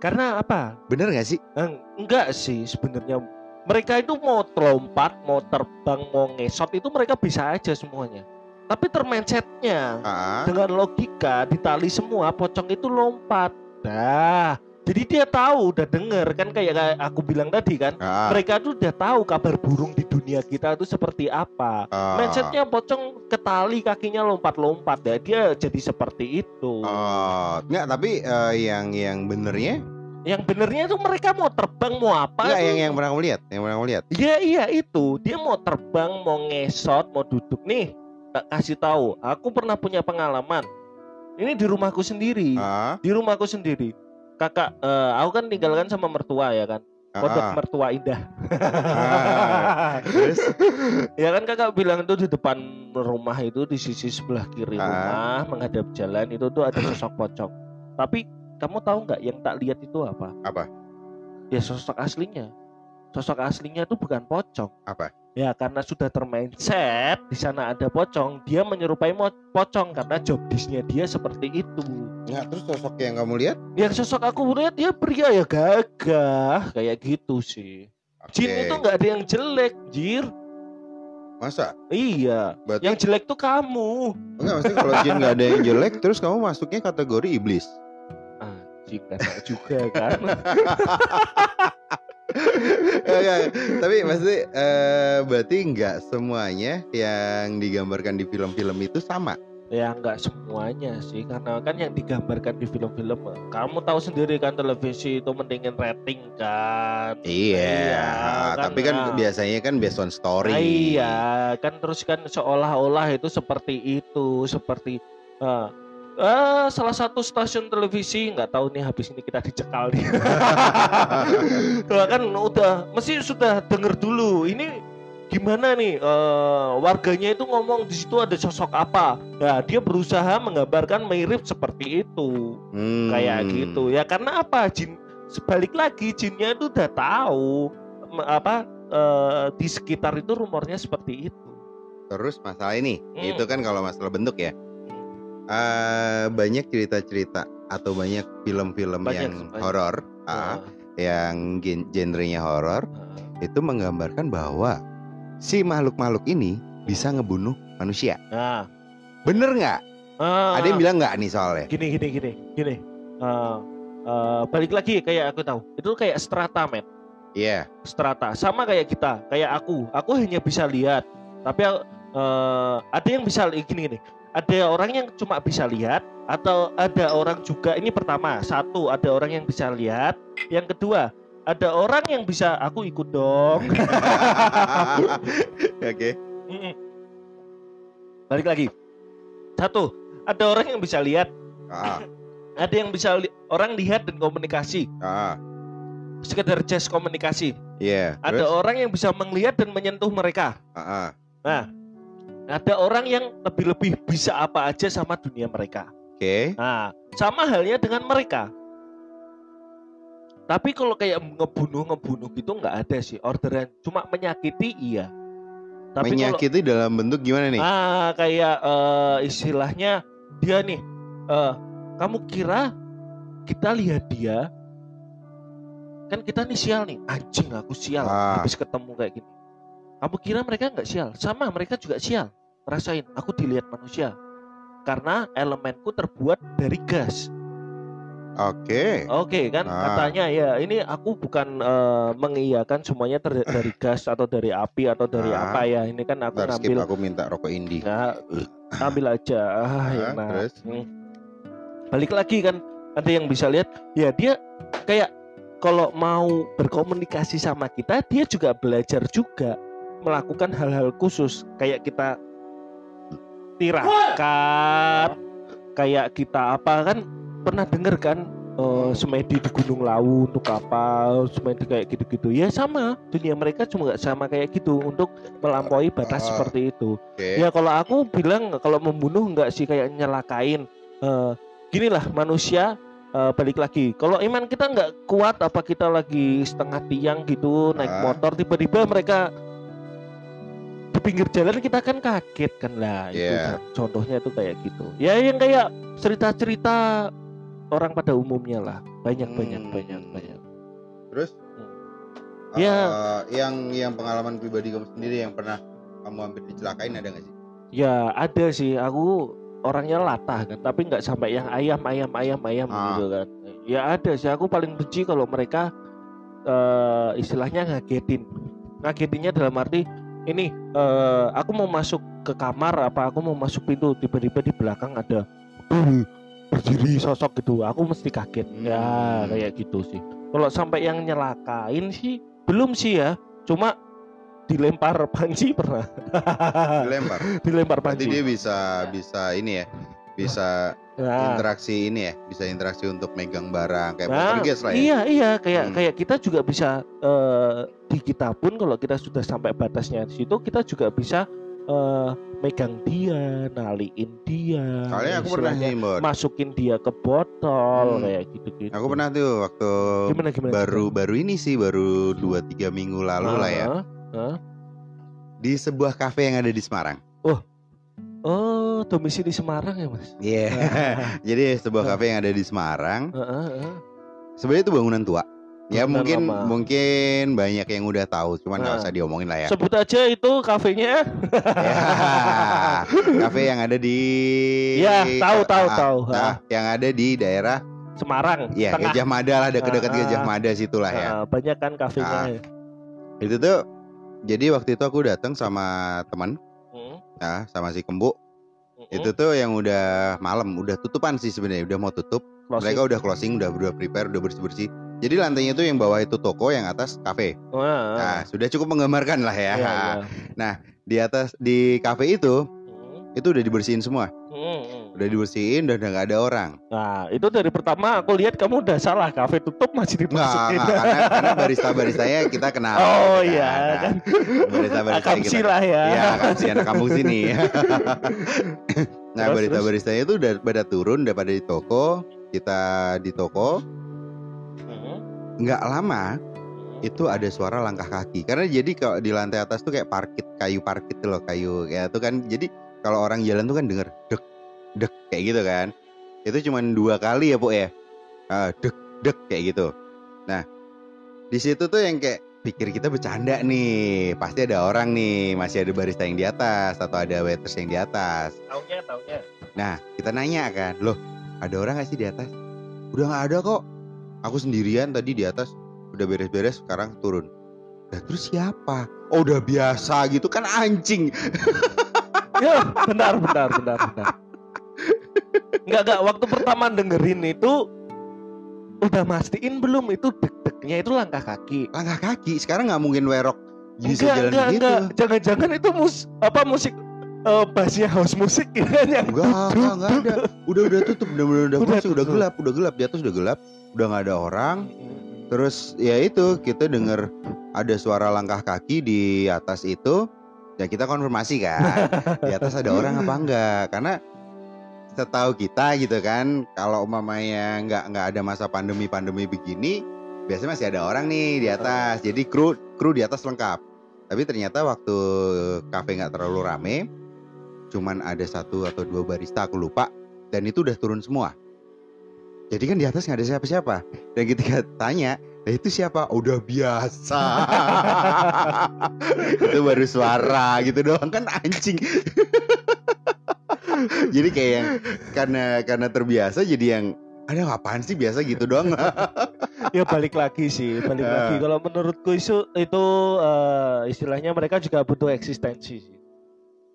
Karena apa? Bener gak sih? Eng- Enggak sih sebenarnya. Mereka itu mau lompat, mau terbang, mau ngesot itu mereka bisa aja semuanya. Tapi termindsetnya Ah, dengan logika ditali semua pocong itu lompat. Dah. Jadi dia tahu, udah denger kan kayak kayak aku bilang tadi kan. ah, Mereka tuh udah tahu kabar burung di dunia kita itu seperti apa. ah. Mindsetnya pocong ketali kakinya lompat-lompat ya dia jadi seperti itu. Oh, enggak tapi eh, yang yang benernya Yang benernya itu mereka mau terbang mau apa? enggak yang yang pernah kamu lihat, yang pernah kamu lihat. Iya iya itu dia mau terbang mau ngesot mau duduk nih kasih tahu. Aku pernah punya pengalaman. Ini di rumahku sendiri. Ah, Di rumahku sendiri. Kakak, eh, aku kan tinggalkan sama mertua ya kan. Pondok ah. mertua indah. Ah, Terus ya kan kakak bilang itu di depan rumah itu di sisi sebelah kiri Ah. rumah menghadap jalan itu tuh ada sosok pocong. Tapi kamu tahu nggak yang tak lihat itu apa? Apa? Ya sosok aslinya. Sosok aslinya itu bukan pocong. Apa? Ya karena sudah termindset di sana ada pocong, dia menyerupai pocong karena job disknya dia seperti itu. Enggak, terus sosok yang kamu lihat? Yang sosok aku lihat dia pria ya gagah kayak gitu sih. Jin Oke. itu nggak ada yang jelek, jir. Masa? Iya, Berarti yang jelek tuh kamu. enggak maksudnya kalau jin nggak ada yang jelek, terus kamu masuknya kategori iblis. Ah, jin kata juga kan. Enggak, tapi maksudnya eh, berarti nggak semuanya yang digambarkan di film-film itu sama. ya nggak semuanya sih, karena kan yang digambarkan di film-film, kamu tahu sendiri kan televisi itu mendingin rating kan. Iya, kan, tapi kan nah. biasanya kan based on story. Ah, iya, kan terus kan seolah-olah itu seperti itu, seperti eh, eh, salah satu stasiun televisi nggak tahu nih habis ini kita dicekal nih. Lah kan udah, mesti sudah denger dulu. Ini gimana nih eh, warganya itu ngomong di situ ada sosok apa? Nah, dia berusaha menggambarkan mirip seperti itu, Hmm. kayak gitu. Ya karena apa? Jin sebalik lagi jinnya itu udah tahu apa eh, di sekitar itu rumornya seperti itu. Terus masalah ini, Hmm. itu kan kalau masalah bentuk ya. Eh, banyak cerita-cerita atau banyak film-film yang horor, ah, yang gen- genrenya horor nah. itu menggambarkan bahwa si makhluk-makhluk ini bisa ngebunuh manusia. Nah, Bener nggak? ah, Ada yang bilang nggak nih soalnya? gini gini gini gini. Eh, eh, balik lagi kayak aku tahu itu kayak strata men, Iya. strata sama kayak kita, kayak aku. Aku hanya bisa lihat, tapi eh, ada yang bisa gini gini. Ada orang yang cuma bisa lihat atau ada orang juga ini pertama satu ada orang yang bisa lihat, yang kedua ada orang yang bisa aku ikut dong. Oke. Mm-mm. Balik lagi. Satu, ada orang yang bisa lihat, Ah, ada yang bisa li- orang lihat dan komunikasi, ah, sekedar just komunikasi. iya. Ada Terus? orang yang bisa melihat dan menyentuh mereka. Ah, ah. Nah, ada orang yang lebih-lebih bisa apa aja sama dunia mereka. Oke. Nah, sama halnya dengan mereka. Tapi kalau kayak ngebunuh-ngebunuh gitu nggak ada sih orderan. Cuma menyakiti iya. Tapi kalau Menyakiti dalam bentuk gimana nih? Ah, kayak eh, istilahnya dia nih. eh, kamu kira kita lihat dia kan kita nih sial nih anjing aku sial Ah. habis ketemu kayak gini kamu kira mereka nggak sial sama mereka juga sial rasain aku dilihat manusia karena elemenku terbuat dari gas Oke. Oke kan Ah. katanya ya ini aku bukan eh, mengiyakan semuanya ter- dari gas atau dari api atau dari Ah. apa ya. Ini kan aku Ntar skip ngambil aku minta rokok indie. Nah, ambil aja. Ah, Ah, enak. terus? Hmm. Balik lagi kan ada yang bisa lihat ya dia kayak kalau mau berkomunikasi sama kita dia juga belajar juga melakukan hal-hal khusus kayak kita tirakat kayak kita apa kan pernah denger kan eh, semedi di Gunung Lawu untuk apa semedi kayak gitu-gitu ya sama dunia mereka cuma nggak sama kayak gitu untuk melampaui batas Ah. seperti itu Oke. Ya kalau aku bilang kalau membunuh enggak sih kayak nyelakain. Eh gini lah manusia eh, balik lagi. Kalau iman kita nggak kuat apa kita lagi setengah tiang gitu naik Ah. motor tiba-tiba mereka di pinggir jalan kita kan kaget kan lah itu Iya. contohnya itu kayak gitu. Ya yang kayak cerita-cerita orang pada umumnya lah banyak banyak Hmm. banyak banyak. Terus? Ya. Eh, yang yang pengalaman pribadi kamu sendiri yang pernah kamu hampir dicelakain ada nggak sih? Ya ada sih aku orangnya latah kan tapi nggak sampai yang ayam ayam ayam ayam Ah. gitu kan. Ya ada sih aku paling benci kalau mereka eh, istilahnya ngagetin. Ngagetinnya dalam arti ini eh, aku mau masuk ke kamar apa aku mau masuk pintu? Tiba-tiba di belakang ada "Duh, berdiri sosok gitu. Aku mesti kaget. Ya Hmm. kayak gitu sih. Kalau sampai yang nyelakain sih belum sih ya. Cuma dilempar panci pernah. Dilempar. dilempar panci. dia bisa bisa ini ya. Bisa Nah, interaksi ini ya, bisa interaksi untuk megang barang kayak nah, poltergeist lah ya. iya iya kayak Hmm. kayak kita juga bisa eh, di kita pun kalau kita sudah sampai batasnya di situ kita juga bisa eh, megang dia, naliin dia, Soalnya aku pernah himbon. masukin dia ke botol Hmm. kayak gitu-gitu. Aku pernah tuh waktu gimana gimana baru baru ini sih baru 2 3 minggu lalu lah ya. Ah, Di sebuah kafe yang ada di Semarang. Oh, domisili Semarang ya mas? Iya. Jadi sebuah kafe yang ada di Semarang. Sebenarnya itu bangunan tua. Ya mungkin lama. mungkin banyak yang udah tahu, cuman nggak Nah. usah diomongin lah ya. Sebut aja itu kafenya. Ya, kafe yang ada di Ya, tahu, tahu, Ah, tahu. Nah, yang ada di daerah Semarang. ya tengah. Gajah Mada lah, dekat-dekat Ah, Gajah Mada situlah ya. Banyak kan kafenya. Ah. Itu tuh jadi waktu itu aku datang sama teman, Nah, sama si Kembu. hmm, Itu tuh yang udah malam, udah tutupan sih sebenarnya, udah mau tutup. closing. Mereka udah closing, udah udah prepare, udah bersih-bersih. Jadi lantainya itu yang bawah itu toko, yang atas kafe. Wah, Nah, sudah cukup menggambarkan lah ya. iya, iya. Di atas di kafe itu Hmm, itu udah dibersihin semua. hmm, hmm. Udah dibersihin, udah nggak ada orang. Nah, itu dari pertama aku lihat kamu udah salah. Kafe tutup masih dimasukin. nggak, karena, karena barista-baristanya kita kenal. Oh iya Nah, kan. barista-barista Akamsi kita. lah ya. Iya, akamsi anak kampung sini. nah, Terus, barista-baristanya itu udah pada turun, udah pada di toko. Kita di toko, Hmm, nggak lama itu ada suara langkah kaki. Karena jadi kalau di lantai atas tuh kayak parkit, kayu parkit loh, kayu kayak itu kan. Jadi kalau orang jalan tuh kan denger dek dek kayak gitu kan. Itu cuman dua kali ya, Bu ya. Ah, dek dek kayak gitu. Nah, di situ tuh yang kayak pikir kita bercanda nih. Pasti ada orang nih, masih ada barista yang di atas atau ada waiters yang di atas. Taunya, taunya. Nah, kita nanya kan, loh, ada orang gak sih di atas? Udah nggak ada kok. Aku sendirian tadi di atas, udah beres-beres, sekarang turun. Nah, terus siapa? Oh, udah biasa gitu kan anjing. Ya, bentar, bentar, bentar, bentar. Enggak, enggak. Waktu pertama dengerin itu udah mastiin belum itu deg-degnya itu langkah kaki. Langkah kaki, sekarang nggak mungkin werok bisa enggak, jalan enggak, gitu. enggak. Jangan-jangan itu mus apa musik eh bassnya house musik gitu kan yang Enggak, enggak, enggak ada. Udah udah tutup, udah udah udah, Udah udah gelap, udah gelap di atas udah gelap, udah nggak ada orang. Terus ya itu kita denger ada suara langkah kaki di atas itu, ya kita konfirmasi kan di atas ada orang apa enggak? Karena setahu kita gitu kan, kalau umpamanya nggak nggak ada masa pandemi pandemi begini, biasanya masih ada orang nih di atas. Jadi kru kru di atas lengkap. Tapi ternyata waktu kafe nggak terlalu rame, cuman ada satu atau dua barista aku lupa, dan itu udah turun semua. Jadi kan di atas nggak ada siapa-siapa. Dan ketika tanya, "Lah itu siapa? Udah biasa. itu baru suara gitu doang kan anjing. jadi kayak yang karena karena terbiasa jadi yang ada apaan sih biasa gitu doang? Ya balik lagi sih balik Ah. lagi. Kalau menurutku itu itu eh, istilahnya mereka juga butuh eksistensi sih.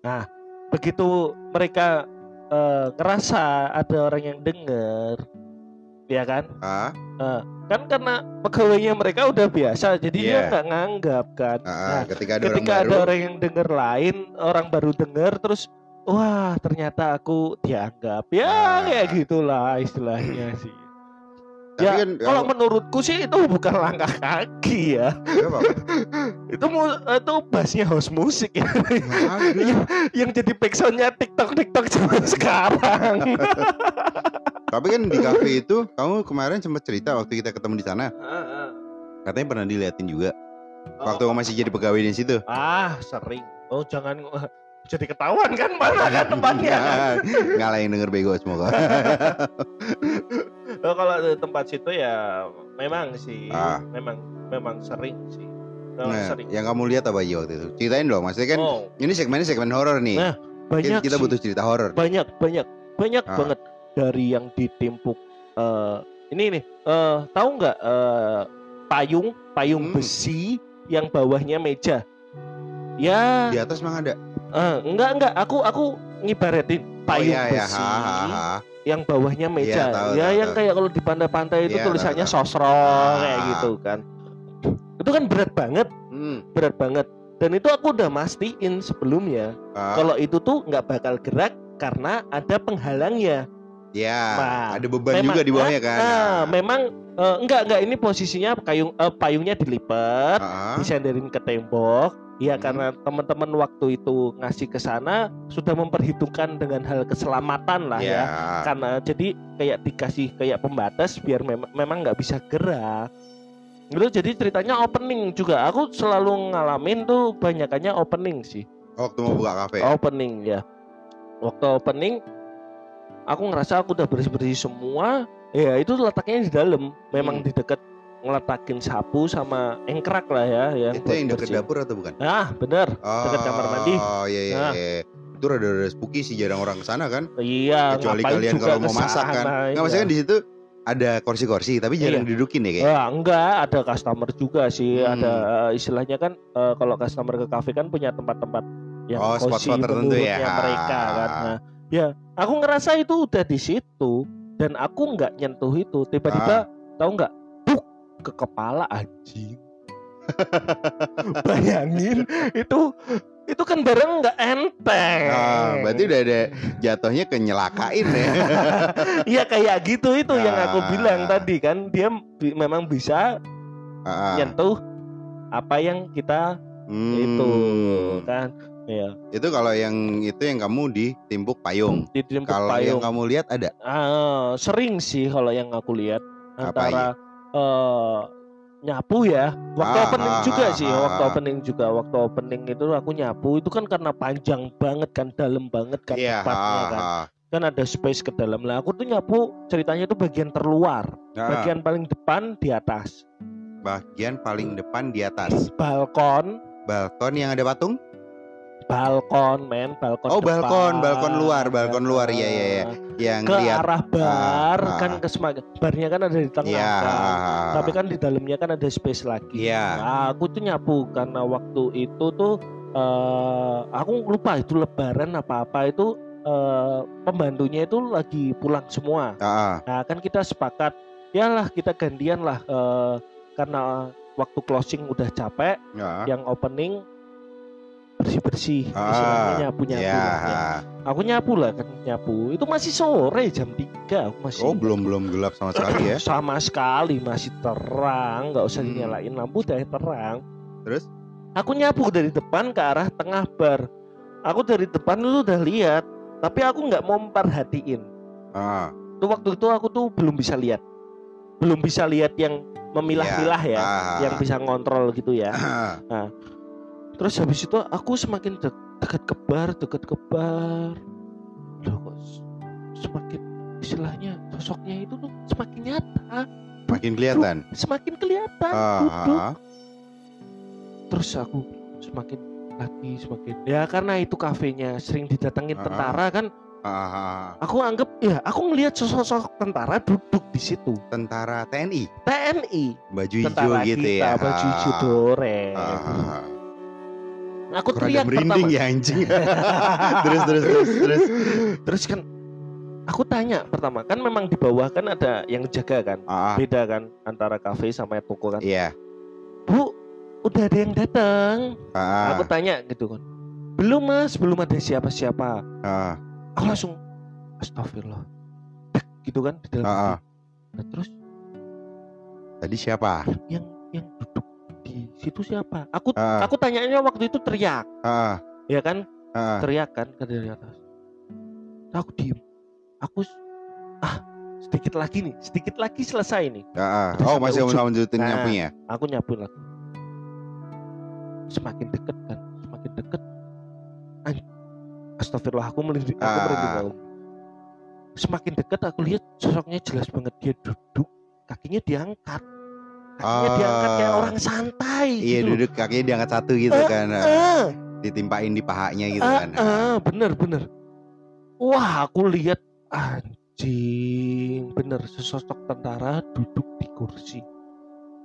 Nah begitu mereka eh, ngerasa ada orang yang denger ya kan? Ah, kan karena pegawainya mereka udah biasa jadi dia Iya. nggak nganggap kan? Ah, Nah, ketika ada ketika orang ada baru. orang yang denger lain orang baru denger terus wah ternyata aku dianggap ya Ah. kayak gitulah istilahnya sih. Tapi ya kan kalau menurutku sih itu bukan langkah kaki ya. Itu mu- itu bassnya house musik ya yang, yang jadi backsoundnya tiktok tiktok zaman sekarang. Tapi kan di kafe itu kamu kemarin sempat cerita waktu kita ketemu di sana, katanya pernah diliatin juga. Waktu kamu masih jadi pegawai di situ. ah sering. Oh jangan jadi ketahuan kan mana kan tempatnya Nggak lah yang denger bego semoga. Oh, kalau di tempat situ ya memang sih, Ah. memang memang sering sih. Memang Nah, sering. yang kamu lihat apa aja waktu itu? Ceritain dong, maksudnya kan oh, ini segmennya segmen horor nih. Nah, banyak kita sih. butuh cerita horor. banyak banyak banyak Ah. banget dari yang ditimpuk eh ini nih eh tahu nggak eh payung payung Hmm. besi yang bawahnya meja ya Di atas memang ada. Eh, enggak enggak aku aku ngibaratin payung oh, iya, iya. besi Ha, ha, ha. yang bawahnya meja tahu, ya tahu, yang tahu. kayak kalau di pantai-pantai itu Iya, tulisannya tahu, sosro Ah. kayak gitu kan itu kan berat banget Hmm. berat banget dan itu aku udah mastiin sebelumnya Ah, kalau itu tuh nggak bakal gerak karena ada penghalangnya ya, Nah, ada beban memang- juga di bawahnya kan. ah, memang eh, enggak enggak ini posisinya kayung eh, payungnya dilipat ah. disandarin ke tembok ya Hmm. karena teman-teman waktu itu ngasih ke sana sudah memperhitungkan dengan hal keselamatan lah ya. ya karena jadi kayak dikasih kayak pembatas biar mem- memang nggak bisa gerak itu jadi ceritanya opening juga aku selalu ngalamin tuh banyakannya opening sih Waktu mau buka kafe. opening ya waktu opening aku ngerasa aku udah bersih bersih semua ya itu letaknya di dalam memang Hmm. di dekat ngeletakin sapu sama engkrak lah ya yang itu yang bersih. dapur atau bukan? ah bener Dekat kamar mandi. Oh iya iya. Nah. iya. Itu rada-rada spooky sih jarang orang ke sana kan. iya Kecuali kalian kalau mau masak kan. sana, Nggak iya. maksudnya di situ ada kursi-kursi tapi jarang Iya. didudukin ya kayak. Wah, enggak, ada customer juga sih. Hmm. Ada eh, istilahnya kan eh, kalau customer ke kafe kan punya tempat-tempat yang Oh, cozy spot-spot tertentu ya. mereka kan. Nah, ya, aku ngerasa itu udah di situ dan aku nggak nyentuh itu. Ah. Tiba-tiba tahu nggak? Buk ke kepala anjing. Bayangin itu itu kan barang nggak enteng. Ah, berarti udah ada jatuhnya ke nyelakain ya. Iya kayak gitu itu yang aku Ah. bilang tadi kan dia bi- memang bisa Ah, ah. nyentuh apa yang kita Hmm. itu kan ya Itu kalau yang itu yang kamu ditimpuk payung. di timpuk Kalau yang payung kamu lihat ada. Ah, sering sih kalau yang aku lihat Apa antara eh, nyapu ya waktu Ah, opening ah, juga ah, sih ah, waktu ah. opening juga waktu opening itu aku nyapu itu kan karena panjang banget kan dalam banget kan Iya. tempatnya ah, kan ah. kan ada space ke dalam lah aku tuh nyapu ceritanya itu bagian terluar Ah, bagian paling depan di atas bagian paling depan di atas. balkon Balkon yang ada patung? Balkon men balkon Oh, depan, balkon, balkon luar, ya balkon luar, iya, iya, iya. Yang ke lihat arah bar Ah, ah. kan ke semakin barnya kan ada di tengah Iya. kan. tapi kan di dalamnya kan ada space lagi Iya. Nah, aku tuh nyapu karena waktu itu tuh eh aku lupa itu lebaran apa apa itu eh pembantunya itu lagi pulang semua Ah, ah. nah kan kita sepakat ya lah kita gantian lah eh karena waktu closing udah capek Ah. yang opening bersih bersih Ah, nyapu nyapu Iya. aku nyapu lah kan nyapu itu masih sore jam 3 aku masih Oh, belum belum gelap sama sekali ya. sama sekali masih terang nggak usah Hmm. dinyalain lampu udah terang Terus? aku nyapu dari depan ke arah tengah bar aku dari depan itu udah lihat tapi aku nggak mau memperhatiin Ah. tuh waktu itu aku tuh belum bisa lihat belum bisa lihat yang memilah-milah ya Ah. yang bisa ngontrol gitu ya Ah. Terus habis itu aku semakin de- dekat ke bar dekat ke bar loh kok semakin istilahnya sosoknya itu tuh semakin nyata Makin kelihatan. semakin kelihatan ah, ah. terus aku semakin lagi semakin ya karena itu kafenya sering didatengin Ah. tentara kan Aku anggap ya, aku ngelihat sosok tentara duduk di situ. tentara TNI TNI, baju hijau tentara gitu kita, ya baju hijau. Ah, ah, ah. Aku teriak merinding pertama. ya anjing terus terus terus terus Terus kan aku tanya pertama, kan memang di bawah kan ada yang jaga kan. ah, ah, Beda kan antara kafe sama toko kan. iya Bu, udah ada yang datang. ah, Aku tanya gitu kan. Belum mas, belum ada siapa-siapa. ah, Aku langsung astagfirullah. Dek, gitu kan di dalam ah, ah. Nah, terus tadi siapa yang yang duduk situ siapa? Aku Ah. aku tanyanya waktu itu teriak, ah, ya kan? ah, Teriak kan ke dari atas. Terus aku diem. Aku ah sedikit lagi nih, sedikit lagi selesai nih. Udah oh masih ujung. mau lanjutin Nah. nyapunya Aku nyapuin lagi. Semakin deket kan, semakin deket. An- Astagfirullah, aku Ah. merinding aku. Semakin deket aku lihat sosoknya jelas banget dia duduk, kakinya diangkat. Kakinya Ah. diangkat kayak orang santai iya gitu. duduk kakinya diangkat satu gitu Eh, kan. Ah, ditimpain di pahanya gitu ah, kan ah, bener bener. Wah, aku lihat anjing, bener sesosok tentara duduk di kursi.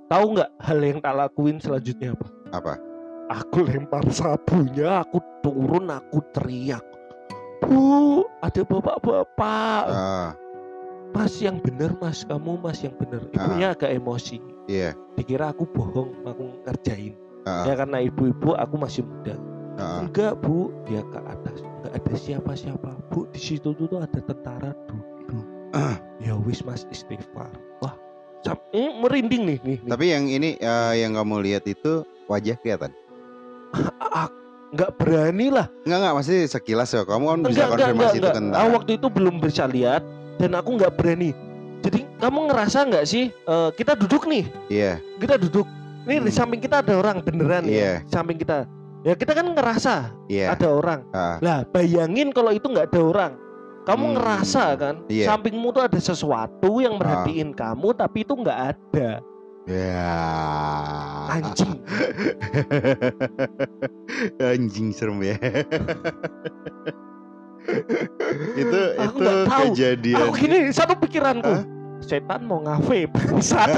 Tahu nggak hal yang tak lakuin selanjutnya apa? apa Aku lempar sabunya, aku turun, aku teriak. Bu, ada bapak-bapak. ah, Mas yang bener mas, kamu mas yang bener. Ibunya agak emosi. iya Dikira aku bohong, aku ngerjain. ah, Ya karena ibu-ibu aku masih muda. ah, Enggak bu, dia ke atas. Enggak ada siapa-siapa. Bu, di situ tuh ada tentara duduk. Ah. ya wis mas istighfar. Wah, sam- ini merinding nih nih. nih. tapi yang ini eh, yang kamu lihat itu wajah kelihatan Ah, nggak berani lah. Enggak enggak masih sekilas ya kamu kan bisa enggak, enggak, enggak, konfirmasi itu enggak. kan Ah, waktu itu belum bisa lihat dan aku nggak berani. Jadi kamu ngerasa nggak sih eh, kita duduk nih, iya kita duduk. Nih di Hmm. samping kita ada orang beneran Iya. ya. Di samping kita. Ya kita kan ngerasa iya ada orang. ah, Lah bayangin kalau itu nggak ada orang. Kamu Hmm. ngerasa kan, Iya. sampingmu tuh ada sesuatu yang merhatiin kamu tapi itu nggak ada. ya Anjing. anjing serem ya itu Aku itu tahu. kejadian Aku gini satu pikiranku. Hah? Setan mau ngafe bangsat.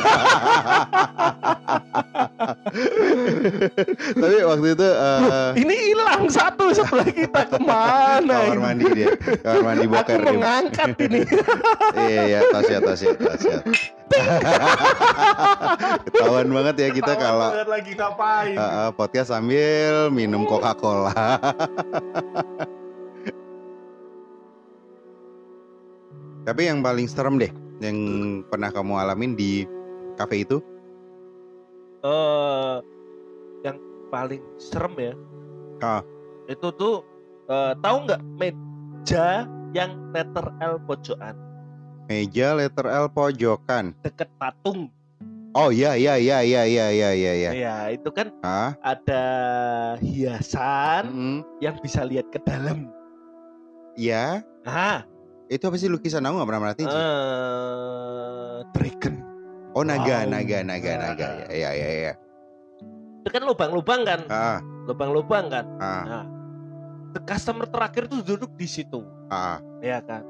tapi waktu itu eh, Ini hilang satu sebelah kita ke mana kamar ini? mandi dia kamar mandi Aku boker dia. mengangkat ini. iya iya tasya tasya tasya ketahuan banget ya kita kalau lagi ngapain? uh, uh, podcast sambil minum Coca Tapi yang paling serem deh yang pernah kamu alamin di kafe itu? Eh uh, yang paling serem ya. Ah. Itu tuh uh, tahu nggak meja yang letter L pojokan? Meja letter L pojokan. Deket patung. Oh iya iya iya iya iya iya iya. Iya ya, itu kan ah? ada hiasan -hmm. yang bisa lihat ke dalam. Ya. Ah itu apa sih lukisan? Aku nggak pernah merhatiin sih. Eh dragon. oh naga wow. naga naga naga. Ya ya ya ya Itu kan lubang-lubang kan? ah. Lubang-lubang kan? ah. Nah, customer terakhir tuh duduk di situ. ah. Ya kan?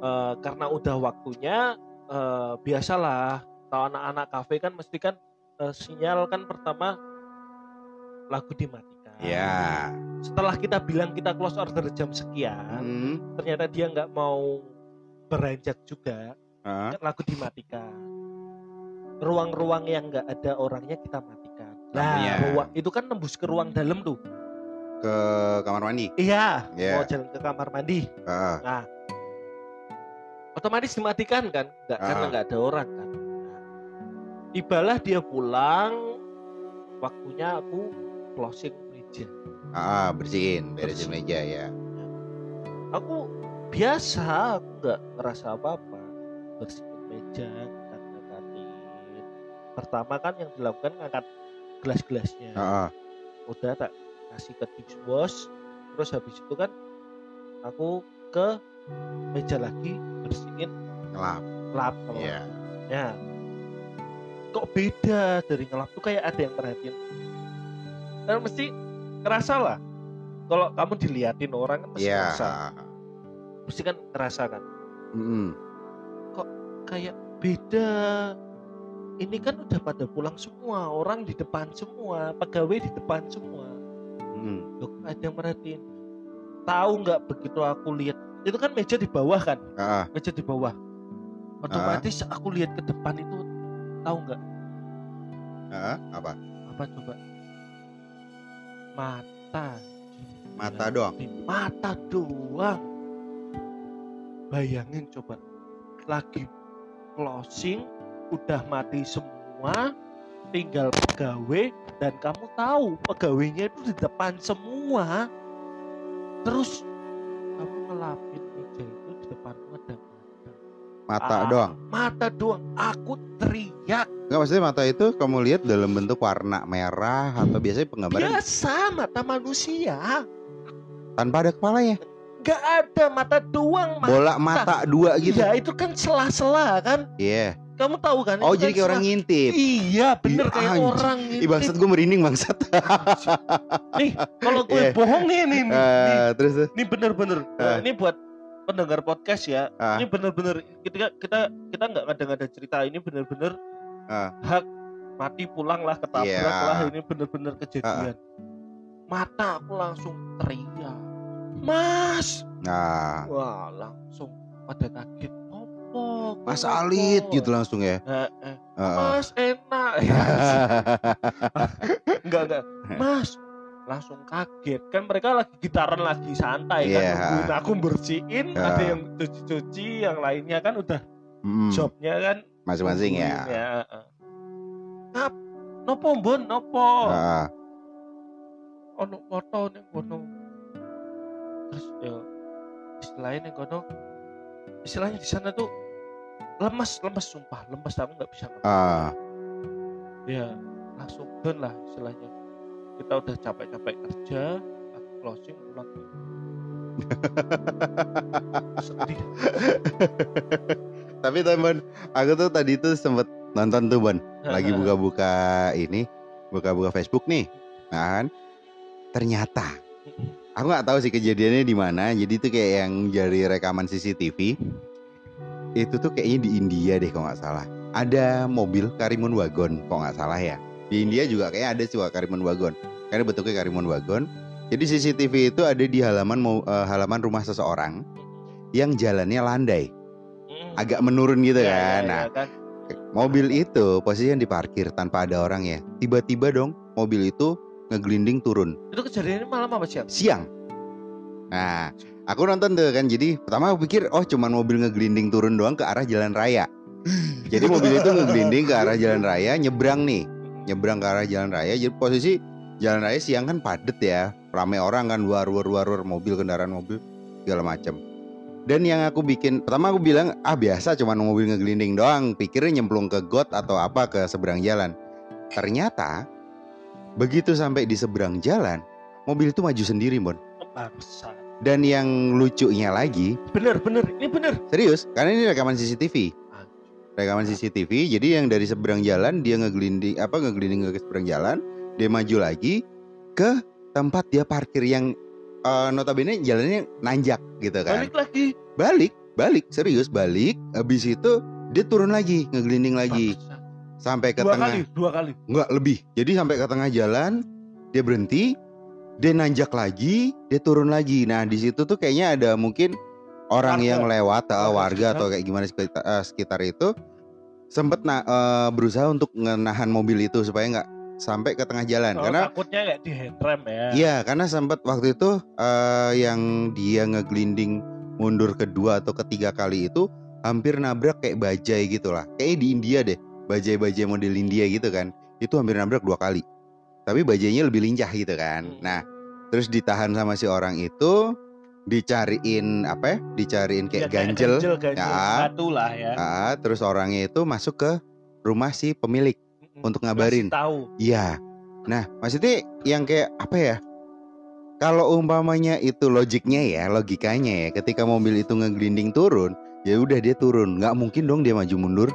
Eh, karena udah waktunya eh, biasalah. Tahu anak-anak kafe kan mesti kan eh, sinyal kan pertama lagu dimatikan ya. Setelah kita bilang kita close order jam sekian Hmm, ternyata dia nggak mau beranjak juga kan lagu dimatikan. Ruang-ruang yang nggak ada orangnya kita matikan. Nah Lampunya. ruang itu kan nembus ke ruang dalam tuh. Ke kamar mandi? Iya Iya. mau jalan ke kamar mandi. Ah otomatis dimatikan kan? Nggak Ah. karena nggak ada orang kan? Nah, tibalah dia pulang waktunya aku closing ah bersihin beresin meja ya. Aku biasa aku nggak ngerasa apa apa bersihin meja ngangkat-ngangkatin. Pertama kan yang dilakukan ngangkat gelas-gelasnya. Ah udah tak kasih ke dishwash terus habis itu kan aku ke meja lagi bersihin ngelap. lap kalau Iya. ya. Kok beda dari ngelap tuh kayak ada yang perhatiin. Dan mesti ngerasa lah. Kalau kamu diliatin orang kan mesti Iya. ngerasa. Pasti kan ngerasakan Mm-mm. kayak beda? Ini kan udah pada pulang semua orang di depan semua pegawai di depan semua. Mm. Loh, ada yang merhatiin? Tahu nggak begitu aku lihat? Itu kan meja di bawah kan? Ah, meja di bawah. Otomatis aku lihat ke depan itu tahu nggak? Ah, apa? apa coba mata Mata Ya, doang. mata doang bayangin coba lagi closing udah mati semua tinggal pegawai dan kamu tahu pegawainya itu di depan semua terus kamu ngelapin meja itu di depanmu ada mata Mata Ah. doang. mata doang aku teriak Enggak maksudnya mata itu kamu lihat dalam bentuk warna merah atau biasanya penggambaran biasa mata manusia tanpa ada kepalanya. nggak ada mata doang mata. Bola mata dua gitu. Ya itu kan sela-sela kan. Iya. Kamu tahu kan? Oh itu jadi kan kayak orang ngintip. Iya bener Ih, kayak anjing. orang Ih bangsat gue merinding bangsat. Nih kalau gue Iya. bohong nih nih, nih, nih, Eh, terus. Ini bener-bener. Nah, ini buat pendengar podcast ya. Ah. Ini bener-bener kita kita kita nggak ngada-ngada cerita ini bener-bener Ah. hak mati pulang lah ketabrak Iya. lah ini bener-bener kejadian. Mata aku langsung teriak, Mas, Nah, wah langsung pada kaget. Opo, Mas kenapa?" Alit gitu langsung ya. Eh, eh, Heeh. Mas enak. enggak enggak. Mas langsung kaget kan mereka lagi gitaran lagi santai kan Iya. nungguin aku bersihin Ya. ada yang cuci-cuci yang lainnya kan udah Mm, jobnya kan Masing-masing ya. heeh. Ngap, nopo mbon nopo? Heeh. ono foto ning kono. Terus ya istilahnya ning kono. Istilahnya di sana tuh lemes lemes sumpah. Lemes aku nggak bisa Ah, ya langsung down lah istilahnya. Kita udah capek-capek kerja closing pulang sedih Tapi teman, aku tuh tadi tuh sempet nonton tuh Bon, lagi buka-buka ini, buka-buka Facebook nih, nah kan, ternyata aku nggak tahu sih kejadiannya di mana. Jadi tuh kayak yang dari rekaman CCTV, itu tuh kayaknya di India deh kalau nggak salah. Ada mobil Karimun Wagon, kok nggak salah ya. Di India juga kayaknya ada sih Karimun Wagon, karena bentuknya Karimun Wagon. Jadi CCTV itu ada di halaman eh, halaman rumah seseorang yang jalannya landai. Agak menurun gitu Ya, ya, kan. ya, Nah, kan. Mobil itu posisinya diparkir tanpa ada orang ya. Tiba-tiba dong mobil itu ngeglinding turun itu kejadiannya malam apa siang siang. Nah, aku nonton tuh kan. Jadi pertama aku pikir oh cuman mobil ngeglinding turun doang ke arah jalan raya. Jadi mobil itu ngeglinding ke arah jalan raya, nyebrang nih, nyebrang ke arah jalan raya. Jadi posisi jalan raya siang kan padet ya, ramai orang kan, war war war war mobil kendaraan mobil segala macam. Dan yang aku bikin, pertama aku bilang ah biasa cuman mobil ngeglinding doang, pikirnya nyemplung ke got atau apa ke seberang jalan. Ternyata begitu sampai di seberang jalan, mobil itu maju sendiri, Bon. bangsa Dan yang lucunya lagi, bener bener ini bener serius, karena ini rekaman CCTV. Rekaman CCTV, jadi yang dari seberang jalan dia ngeglinding apa ngeglinding ke seberang jalan, dia maju lagi ke tempat dia parkir yang eh, notabene jalannya nanjak gitu kan. balik lagi Balik, balik, serius balik. Habis itu dia turun lagi, ngeglinding lagi sampai ke dua tengah. kali dua kali Enggak lebih. Jadi sampai ke tengah jalan dia berhenti, dia nanjak lagi, dia turun lagi. Nah di situ tuh kayaknya ada mungkin orang Warga. yang lewat, eh, Warga warga atau kayak gimana sekitar, eh, sekitar itu sempet na- eh, berusaha untuk menahan mobil itu supaya nggak sampai ke tengah jalan. Oh, Karena takutnya kayak di handrem ya Iya, karena sempat waktu itu eh, yang dia ngeglinding mundur kedua atau ketiga kali itu hampir nabrak kayak bajai gitu lah. Kayaknya di India deh, bajai-bajai model India gitu kan. Itu hampir nabrak dua kali. Tapi bajainya lebih lincah gitu kan. Hmm. Nah, terus ditahan sama si orang itu, dicariin apa ya? Dicariin Ya, kayak ganjel. ganjel, ganjel. Ya. Batu lah ya Ah, terus orangnya itu masuk ke rumah si pemilik. Untuk ngabarin. Tahu Iya. Nah, maksudnya yang kayak apa ya? Kalau umpamanya itu logiknya ya, logikanya ya, ketika mobil itu ngeglinding turun, ya udah dia turun, nggak mungkin dong dia maju mundur.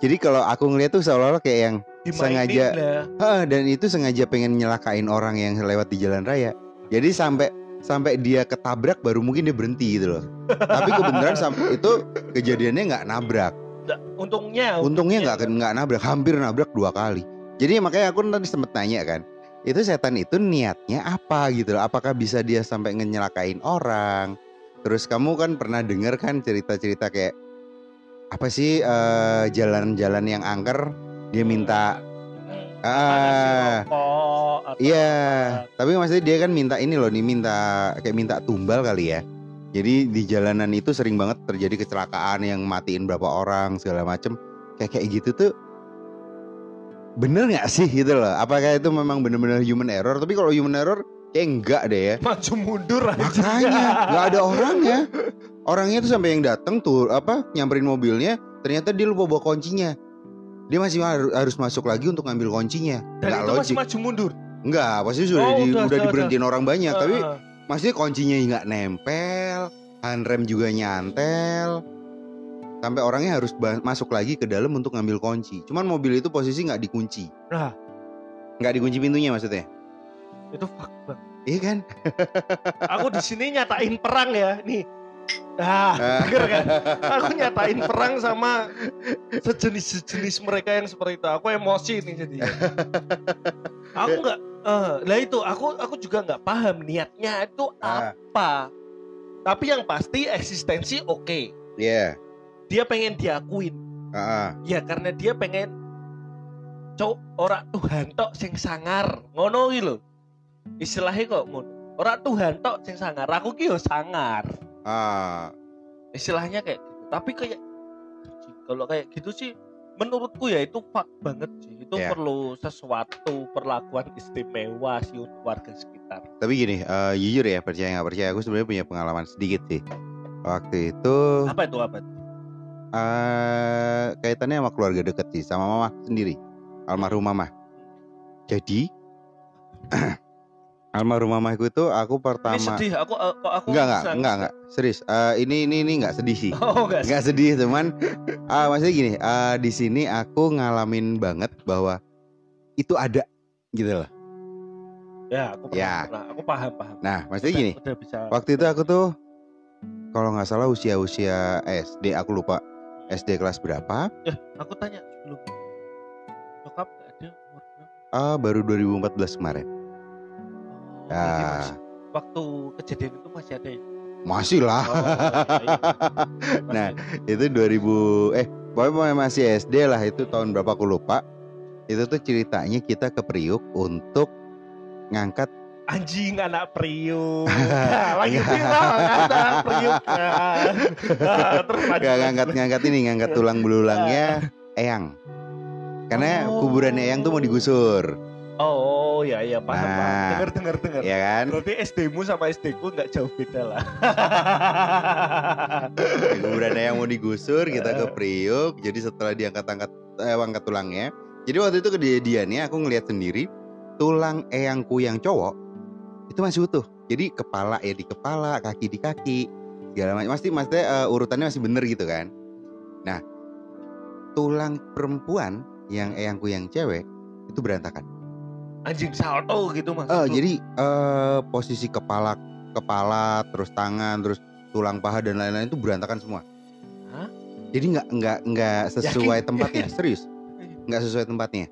Jadi kalau aku ngeliat tuh seolah-olah kayak yang, dimainin sengaja-. "Hah, dan itu sengaja pengen nyelakain orang yang lewat di jalan raya. Jadi sampai sampai dia ketabrak baru mungkin dia berhenti gitu loh. Tapi kebenaran sampai itu kejadiannya nggak nabrak. Untungnya Untungnya nggak nggak nabrak, hampir nabrak dua kali. Jadi makanya aku tadi sempet nanya kan, itu setan itu niatnya apa gitu loh? Apakah bisa dia sampai ngenyelakain orang? Terus kamu kan pernah denger kan cerita-cerita kayak apa sih eh, jalan-jalan yang angker dia minta Hmm, ah iya tapi maksudnya dia kan minta ini loh nih minta kayak minta tumbal kali ya jadi di jalanan itu sering banget terjadi kecelakaan yang matiin berapa orang segala macem. Kayak kayak gitu tuh bener nggak sih gitu loh? Apakah itu memang bener-bener human error? Tapi kalau human error kayak enggak deh ya. Maju mundur aja. makanya nggak ada orangnya orangnya tuh sampai yang datang tuh apa nyamperin mobilnya ternyata dia lupa bawa kuncinya. Dia masih har- harus masuk lagi untuk ngambil kuncinya. Dan nggak itu logik. masih maju mundur. Enggak, pasti sudah Oh, di- udah, udah udah, diberhentiin orang banyak, tapi Heeh. Maksudnya kuncinya nggak nempel, handrem juga nyantel, sampai orangnya harus masuk lagi ke dalam untuk ngambil kunci. Cuman mobil itu posisi nggak dikunci, Nah, nggak dikunci pintunya maksudnya. itu fuck banget. Iya kan? Aku di sini nyatain perang ya, nih. Ah, Ah. denger kan? Aku nyatain perang sama sejenis-sejenis mereka yang seperti itu. Aku emosi nih jadi. Aku nggak, eh, lah itu aku aku juga nggak paham niatnya itu Ah. apa. Tapi yang pasti eksistensi oke. Iya. Dia pengen diakuin. Ah. Ya karena dia pengen cok ora Tuhan tok sing sangar. Ngono iki lho. Istilahnya kok ngono. Ora Tuhan tok sing sangar. Aku ki yo sangar. Ah. Istilahnya kayak gitu. Tapi kayak kalau kayak gitu sih menurutku ya itu fak banget sih. Itu Ya. perlu sesuatu perlakuan istimewa sih untuk warga sekitar. Tapi gini, eh, jujur ya percaya nggak percaya, aku sebenarnya punya pengalaman sedikit sih. Waktu itu Apa itu apa itu? eh kaitannya sama keluarga deket sih, sama mama sendiri, almarhum mama. Jadi almarhum mamaku itu aku Ini pertama sedih. Aku eh, kok aku Enggak enggak enggak enggak serius. Eh, ini ini ini enggak sedih sih. Oh enggak. Enggak sedih teman. Ah maksudnya gini, eh, di sini aku ngalamin banget bahwa itu ada gitu loh. Ya, aku pernah, Ya. pernah. Aku paham paham. Nah maksudnya gini, Udah bisa. waktu itu aku tuh kalau nggak salah usia-usia SD aku lupa SD kelas berapa? Eh, aku tanya sebelum nyokap ada umur berapa? Ah baru 2014 kemarin. Jadi Ah. masih- waktu kejadian itu masih ada ya? Masih lah. Oh, iya, iya. Nah, itu 2000 eh pokoknya masih SD lah itu tahun berapa aku lupa. Itu tuh ceritanya kita ke Priuk untuk ngangkat anjing anak priuk. Nah, lagi viral anak priuk kan. Ah, Terus lanjut, Gak lanjut. ngangkat ngangkat ini ngangkat tulang belulangnya Eyang. Karena Oh. kuburan Eyang tuh mau digusur, Oh, iya iya paham Nah. paham. Dengar dengar dengar. ya kan? Berarti SD-mu sama SD ku nggak jauh beda lah. kuburan Eyang mau digusur, kita ke Priuk. Jadi setelah diangkat-angkat eh, angkat tulangnya. Jadi waktu itu kejadiannya aku ngelihat sendiri tulang Eyangku yang cowok itu masih utuh. Jadi kepala ya di kepala, kaki di kaki, segala macam. Pasti maksudnya eh, urutannya masih bener gitu kan. Nah, tulang perempuan yang Eyangku yang cewek itu berantakan. Anjing salto gitu mas. Oh, jadi eh posisi kepala kepala terus tangan terus tulang paha dan lain-lain itu berantakan semua. Hah? Jadi nggak nggak nggak sesuai tempatnya, serius nggak sesuai tempatnya.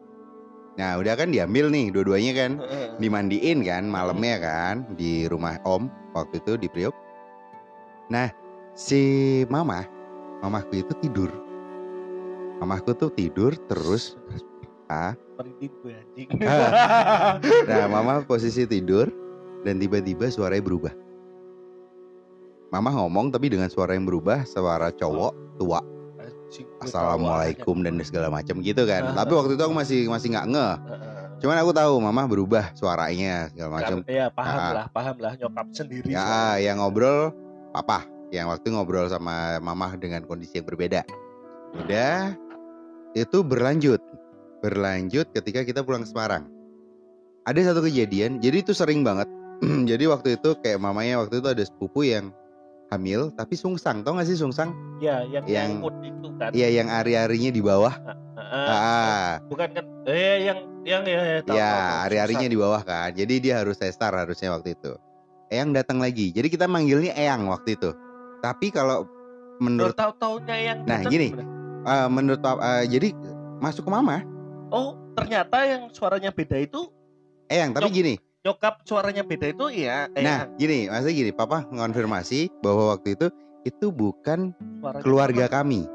Nah udah kan diambil nih dua-duanya kan dimandiin kan malamnya kan di rumah Om waktu itu di Priok. Nah si Mama, mamaku itu tidur. Mamaku tuh tidur terus. Ah, Merinding gue anjing. Nah, mama posisi tidur dan tiba-tiba suaranya berubah. Mama ngomong tapi dengan suara yang berubah, suara cowok tua, assalamualaikum dan segala macam gitu kan. Ah. Tapi waktu itu aku masih masih nggak arahnya. Cuman aku tahu mama berubah suaranya segala macam. Kan, ya paham Ah. lah, paham lah nyokap sendiri. Ya, soalnya. yang ngobrol papa, yang waktu ngobrol sama mama dengan kondisi yang berbeda. Udah itu berlanjut. Berlanjut ketika kita pulang ke Semarang. Ada satu kejadian, jadi itu sering banget. jadi waktu itu kayak mamanya waktu itu ada sepupu yang hamil tapi sungsang. Tau gak sih sungsang? Ya, yang yang- itu kan. Iya yang ari-arinya di bawah. Ah, Ah, bukan kan? Eh, yang yang ya, ya tahu, tahu, ya tahu. ari-arinya di bawah kan. Jadi dia harus sesar harusnya waktu itu. Eyang datang lagi. Jadi kita manggilnya Eyang waktu itu. Tapi kalau menurut Menurut tahu-taunya yang Nah, gini. eh, menurut eh, jadi masuk ke mama Oh, ternyata yang suaranya beda itu Eyang, tapi Nyok- gini. nyokap suaranya beda itu ya eh, Nah, gini, maksudnya gini, papa mengonfirmasi bahwa waktu itu itu bukan suaranya keluarga apa? kami.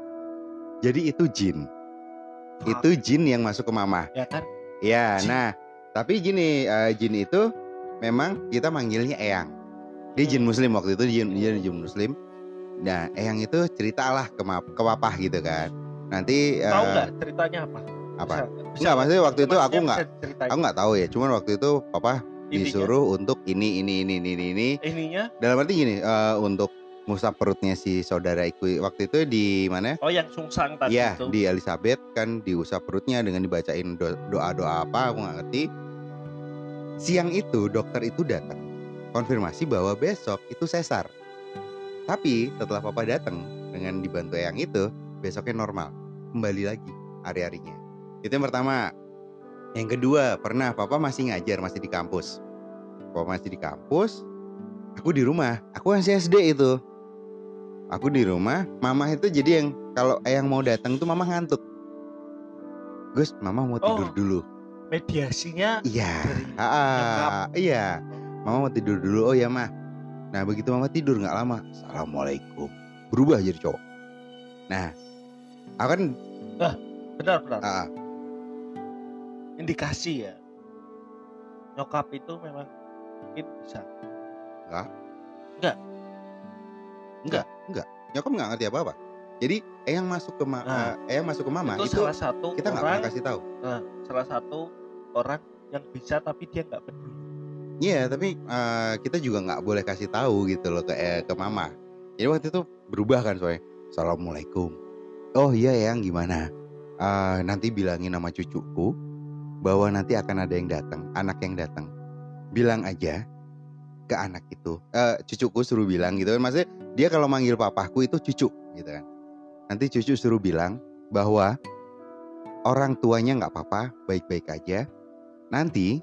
Jadi itu jin. Fuck, Itu jin yang masuk ke mama. ya kan Ya, Jin. nah, tapi gini, eh, jin itu memang kita manggilnya Eyang. Dia jin muslim waktu itu dia, dia jin muslim. Nah, Eyang itu ceritalah ke, ma- ke papa gitu kan. Nanti eh, tahu nggak ceritanya apa apa? Bisa- Enggak, maksudnya waktu itu aku nggak aku nggak tahu ya. Cuman waktu itu papa Intinya, disuruh untuk ini ini ini ini ini. ini. ininya Dalam arti gini, eh, untuk ngusap perutnya si saudara Iku waktu itu di mana? oh yang sungsang tadi Iya itu di Elizabeth kan diusap perutnya dengan dibacain do- doa-doa apa aku nggak ngerti. Siang itu dokter itu datang konfirmasi bahwa besok itu sesar. Tapi setelah papa datang dengan dibantu yang itu besoknya normal kembali lagi hari-harinya. Itu yang pertama. Yang kedua pernah papa masih ngajar masih di kampus. Papa masih di kampus. Aku di rumah. Aku masih SD itu. Aku di rumah, mama itu jadi yang kalau yang mau datang tuh mama ngantuk. Gus, mama mau tidur Oh. dulu. mediasinya Iya. dari Ah, ah, iya. Mama mau tidur dulu. Oh ya, mah. Nah, begitu mama tidur nggak lama, assalamualaikum. Berubah jadi cowok. Nah, aku kan benar benar ah, indikasi ya nyokap itu memang mungkin bisa enggak, enggak. Nyokap nggak ngerti apa-apa. Jadi, Eyang masuk ke ma- Nah, eh, Eyang masuk ke mama itu, itu, salah satu kita nggak orang pernah kasih tahu. nah, salah satu orang yang bisa tapi dia nggak peduli Iya, tapi eh, kita juga nggak boleh kasih tahu gitu loh ke eh, ke mama. Jadi waktu itu berubah kan soalnya. Assalamualaikum. Oh iya yang gimana? Eh, nanti bilangin nama cucuku bahwa nanti akan ada yang datang, anak yang datang. Bilang aja ke anak itu. Eh, cucuku suruh bilang gitu kan. Maksudnya dia kalau manggil papaku itu cucu gitu kan. Nanti cucu suruh bilang bahwa orang tuanya nggak apa-apa, baik-baik aja. Nanti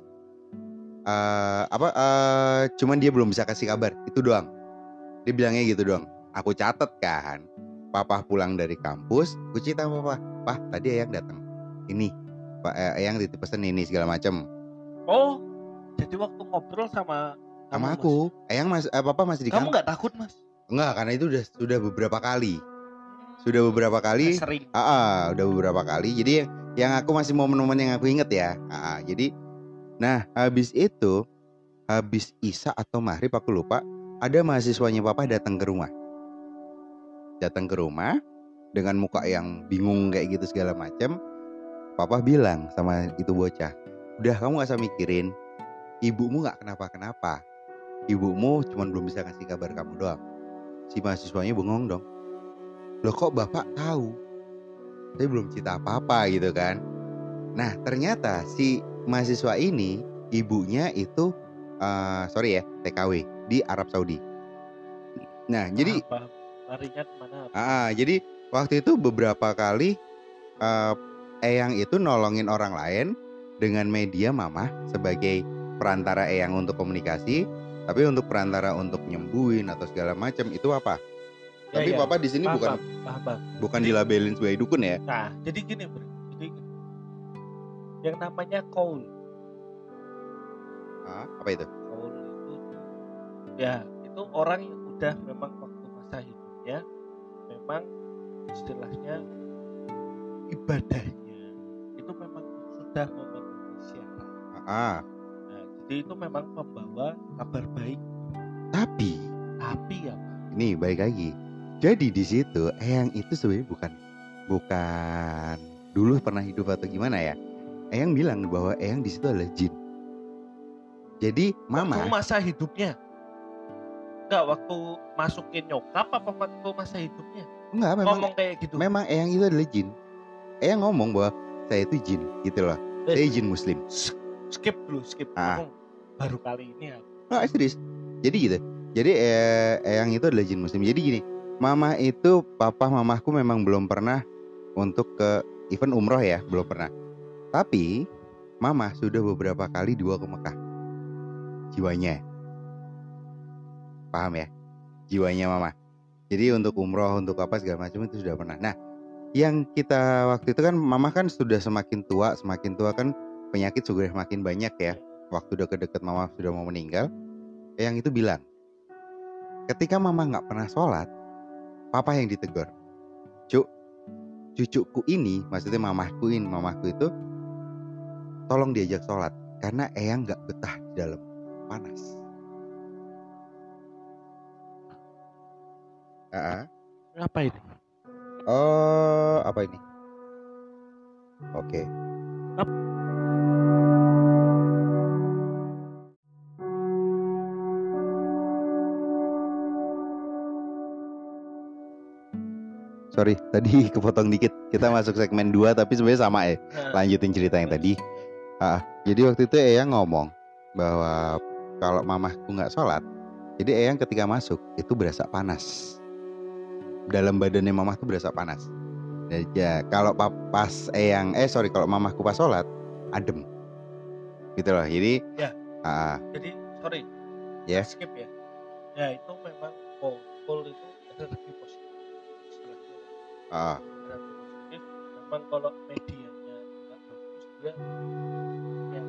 eh apa eh cuman dia belum bisa kasih kabar itu doang dia bilangnya gitu doang aku catet kan papa pulang dari kampus aku cerita papa pah tadi ayang datang ini pak eh, ayang titip pesen ini segala macam oh jadi waktu ngobrol sama sama aku ayang mas eh, papa masih di Mas. kamu nggak takut mas enggak karena itu udah sudah beberapa kali sudah beberapa kali sering Ah, ah, udah beberapa kali. Jadi yang, yang aku masih momen-momen yang aku inget ya. Ah, ah, jadi, nah habis itu, habis Isa atau Maghrib aku lupa, ada mahasiswanya papa datang ke rumah. Datang ke rumah dengan muka yang bingung kayak gitu segala macam. Papa bilang sama itu bocah, udah kamu gak usah mikirin, ibumu nggak kenapa-kenapa. Ibumu cuma belum bisa kasih kabar kamu doang. Si mahasiswanya bengong dong. Loh kok bapak tahu? Saya belum cerita apa-apa gitu kan. Nah ternyata si mahasiswa ini ibunya itu eh, sorry ya TKW di Arab Saudi. Nah jadi apa larinya ke mana ah, jadi waktu itu beberapa kali eh, Eyang itu nolongin orang lain dengan media mama sebagai perantara Eyang untuk komunikasi. Tapi untuk perantara untuk nyembuhin atau segala macam itu apa? Ya, Tapi ya. papa di sini bukan paham. bukan dilabelin sebagai dukun ya. nah jadi gini bro jadi gini. yang namanya kaul Ah, apa itu? kaul itu ya itu orang yang udah memang waktu masa hidupnya memang istilahnya ibadahnya sudah memenuhi syarat Ah, nah, jadi itu memang membawa kabar baik tapi tapi ya Pak, ini baik lagi. Jadi di situ Eyang itu sebenarnya bukan bukan dulu pernah hidup atau gimana ya? Eyang bilang bahwa Eyang di situ adalah jin. Jadi waktu mama masa hidupnya enggak waktu masukin nyokap apa waktu masa hidupnya enggak memang ngomong kayak gitu memang Eyang itu adalah jin. Eyang ngomong bahwa saya itu jin gitu loh. Eh. Saya jin muslim. skip dulu skip Ah. Baru kali ini aku Nah, serius. Jadi gitu. Jadi eh, Eyang itu adalah jin muslim. Jadi gini, mama itu papa mamaku memang belum pernah untuk ke event umroh ya, belum pernah. Tapi mama sudah beberapa kali dibawa ke Mekah. Jiwanya. paham ya jiwanya mama jadi untuk umroh untuk apa segala macam itu sudah pernah nah yang kita waktu itu kan mama kan sudah semakin tua semakin tua kan penyakit sudah makin banyak ya waktu deket-deket mama sudah mau meninggal yang itu bilang ketika mama nggak pernah sholat papa yang ditegur cuk cucuku ini maksudnya mamahku ini mamahku itu tolong diajak sholat karena eyang nggak betah di dalam panas Ah, ah. Apa ini? Oh apa ini oke Sorry, tadi kepotong dikit. Kita masuk segmen 2 tapi sebenarnya sama ya. Lanjutin cerita yang tadi. Ah, jadi waktu itu Eyang ngomong bahwa kalau mamahku nggak sholat, jadi Eyang ketika masuk itu berasa panas. Dalam badannya mamah tuh berasa panas. Dan ya kalau pa- pas Eyang, eh sorry kalau mamahku pas sholat, adem. Gitu loh. Jadi, Ya. ah, Jadi sorry. Ya. Skip ya. Ya itu memang pol itu energi positif. Istilahnya ah, energi positif. Memang kalau medianya nggak bagus dia ya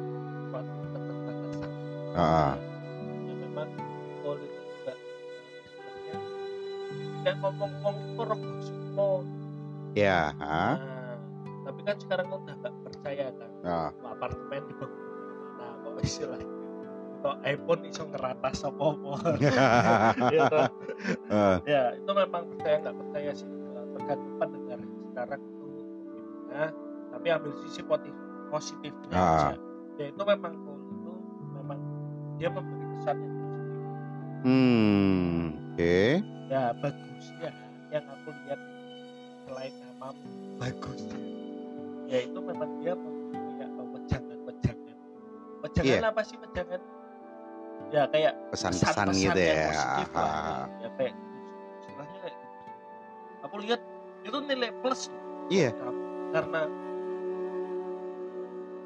suatu keterbatasan. ah, Ya kayak ngomong-ngomong roh semua. ya, ah, Nah, tapi kan sekarang kan udah nggak percaya kan. ah, apartemen di nah kok istilahnya? Atau iPhone iso ngeratas apa apa ya, toh? ah, ya itu memang percaya nggak percaya sih. Tergantung pendengar sekarang itu gimana tapi ambil sisi positif positifnya Ah. aja. Ya itu memang itu memang dia memberi kesan yang positif hmm, oke, ya bagusnya yang aku lihat selain namamu bagus. ya itu memang dia punya wejangan-wejangan wejangan Iya. apa sih wejangan ya kayak pesan-pesan gitu ya. positif lah, Ah, ya kayak istilahnya kayak aku lihat itu nilai plus. Iya. karena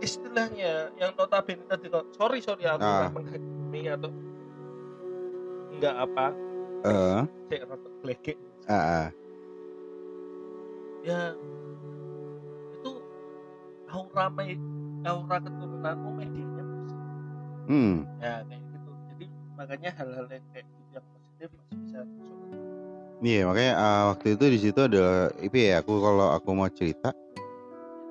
istilahnya yang notabene tadi sorry sorry aku Ah. nggak menghakimi atau nggak apa eh, cek rotok ah, ya itu aura me- aura keturunanmu medianya positif. Hmm. ya kayak gitu. Jadi makanya hal-hal yang kayak gitu yang positif masih bisa Iya makanya uh, waktu itu di situ adalah itu ya aku kalau aku mau cerita.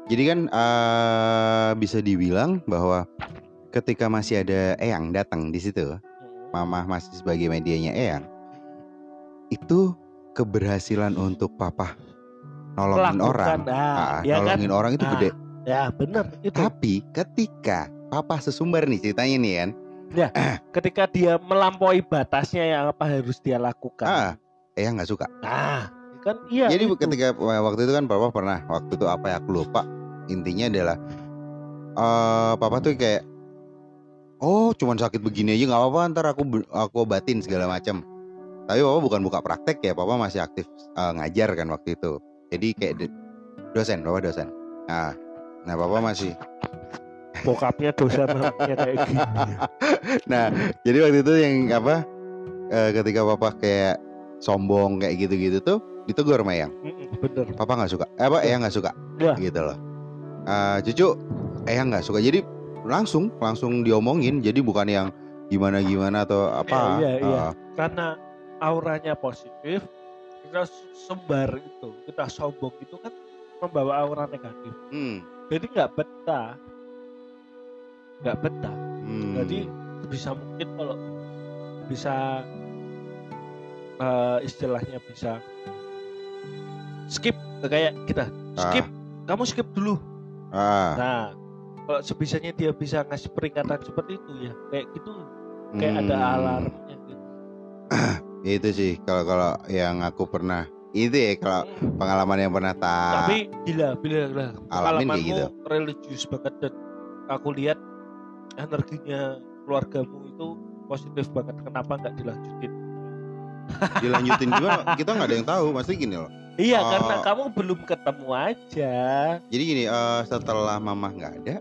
Jadi kan uh, bisa dibilang bahwa ketika masih ada Eyang datang di situ, Mama masih sebagai medianya Eyang, itu keberhasilan untuk Papa nolongin orang, nah, ah, ya kan nolongin orang itu Ah, gede. ya benar itu Tapi ketika Papa sesumbar nih ceritanya nih kan, ketika dia melampaui batasnya yang apa harus dia lakukan ah, Eyang nggak suka. nah kan iya Jadi itu. ketika waktu itu kan papa pernah waktu itu apa ya aku lupa intinya adalah eh papa tuh kayak oh cuman sakit begini aja nggak apa-apa ntar aku aku obatin segala macam. Tapi papa bukan buka praktek ya papa masih aktif eh, ngajar kan waktu itu. Jadi kayak de- dosen papa dosen. Nah, nah papa masih bokapnya dosa anaknya kayak gini nah jadi waktu itu yang apa eh, ketika papa kayak sombong kayak gitu-gitu tuh ditegur sama. Mm-mm, bener Papa nggak suka. Eh apa Eyang nggak suka. Ya. Gitu loh. Eh, cucu Eyang nggak suka. Jadi langsung langsung diomongin. Jadi bukan yang gimana gimana atau apa. Iya, iya, iya. Eh, karena auranya positif kita sembar itu kita sombong itu kan membawa aura negatif. Hmm, jadi nggak betah. Nggak betah. Hmm. jadi bisa mungkin kalau bisa eh, istilahnya bisa skip kayak kita skip kamu skip dulu. Ah, nah kalau sebisanya dia bisa ngasih peringatan seperti itu ya kayak gitu. Kayak ada hmm. alarmnya gitu Itu sih kalau kalau yang aku pernah itu ya kalau Hmm. pengalaman yang pernah tak tapi bila bila bila Alamin kayak gitu. religius banget dan aku lihat energinya keluargamu itu positif banget kenapa nggak dilanjutin dilanjutin gimana kita nggak ada yang tahu pasti gini loh iya Oh. karena kamu belum ketemu aja jadi gini eh, setelah mama nggak ada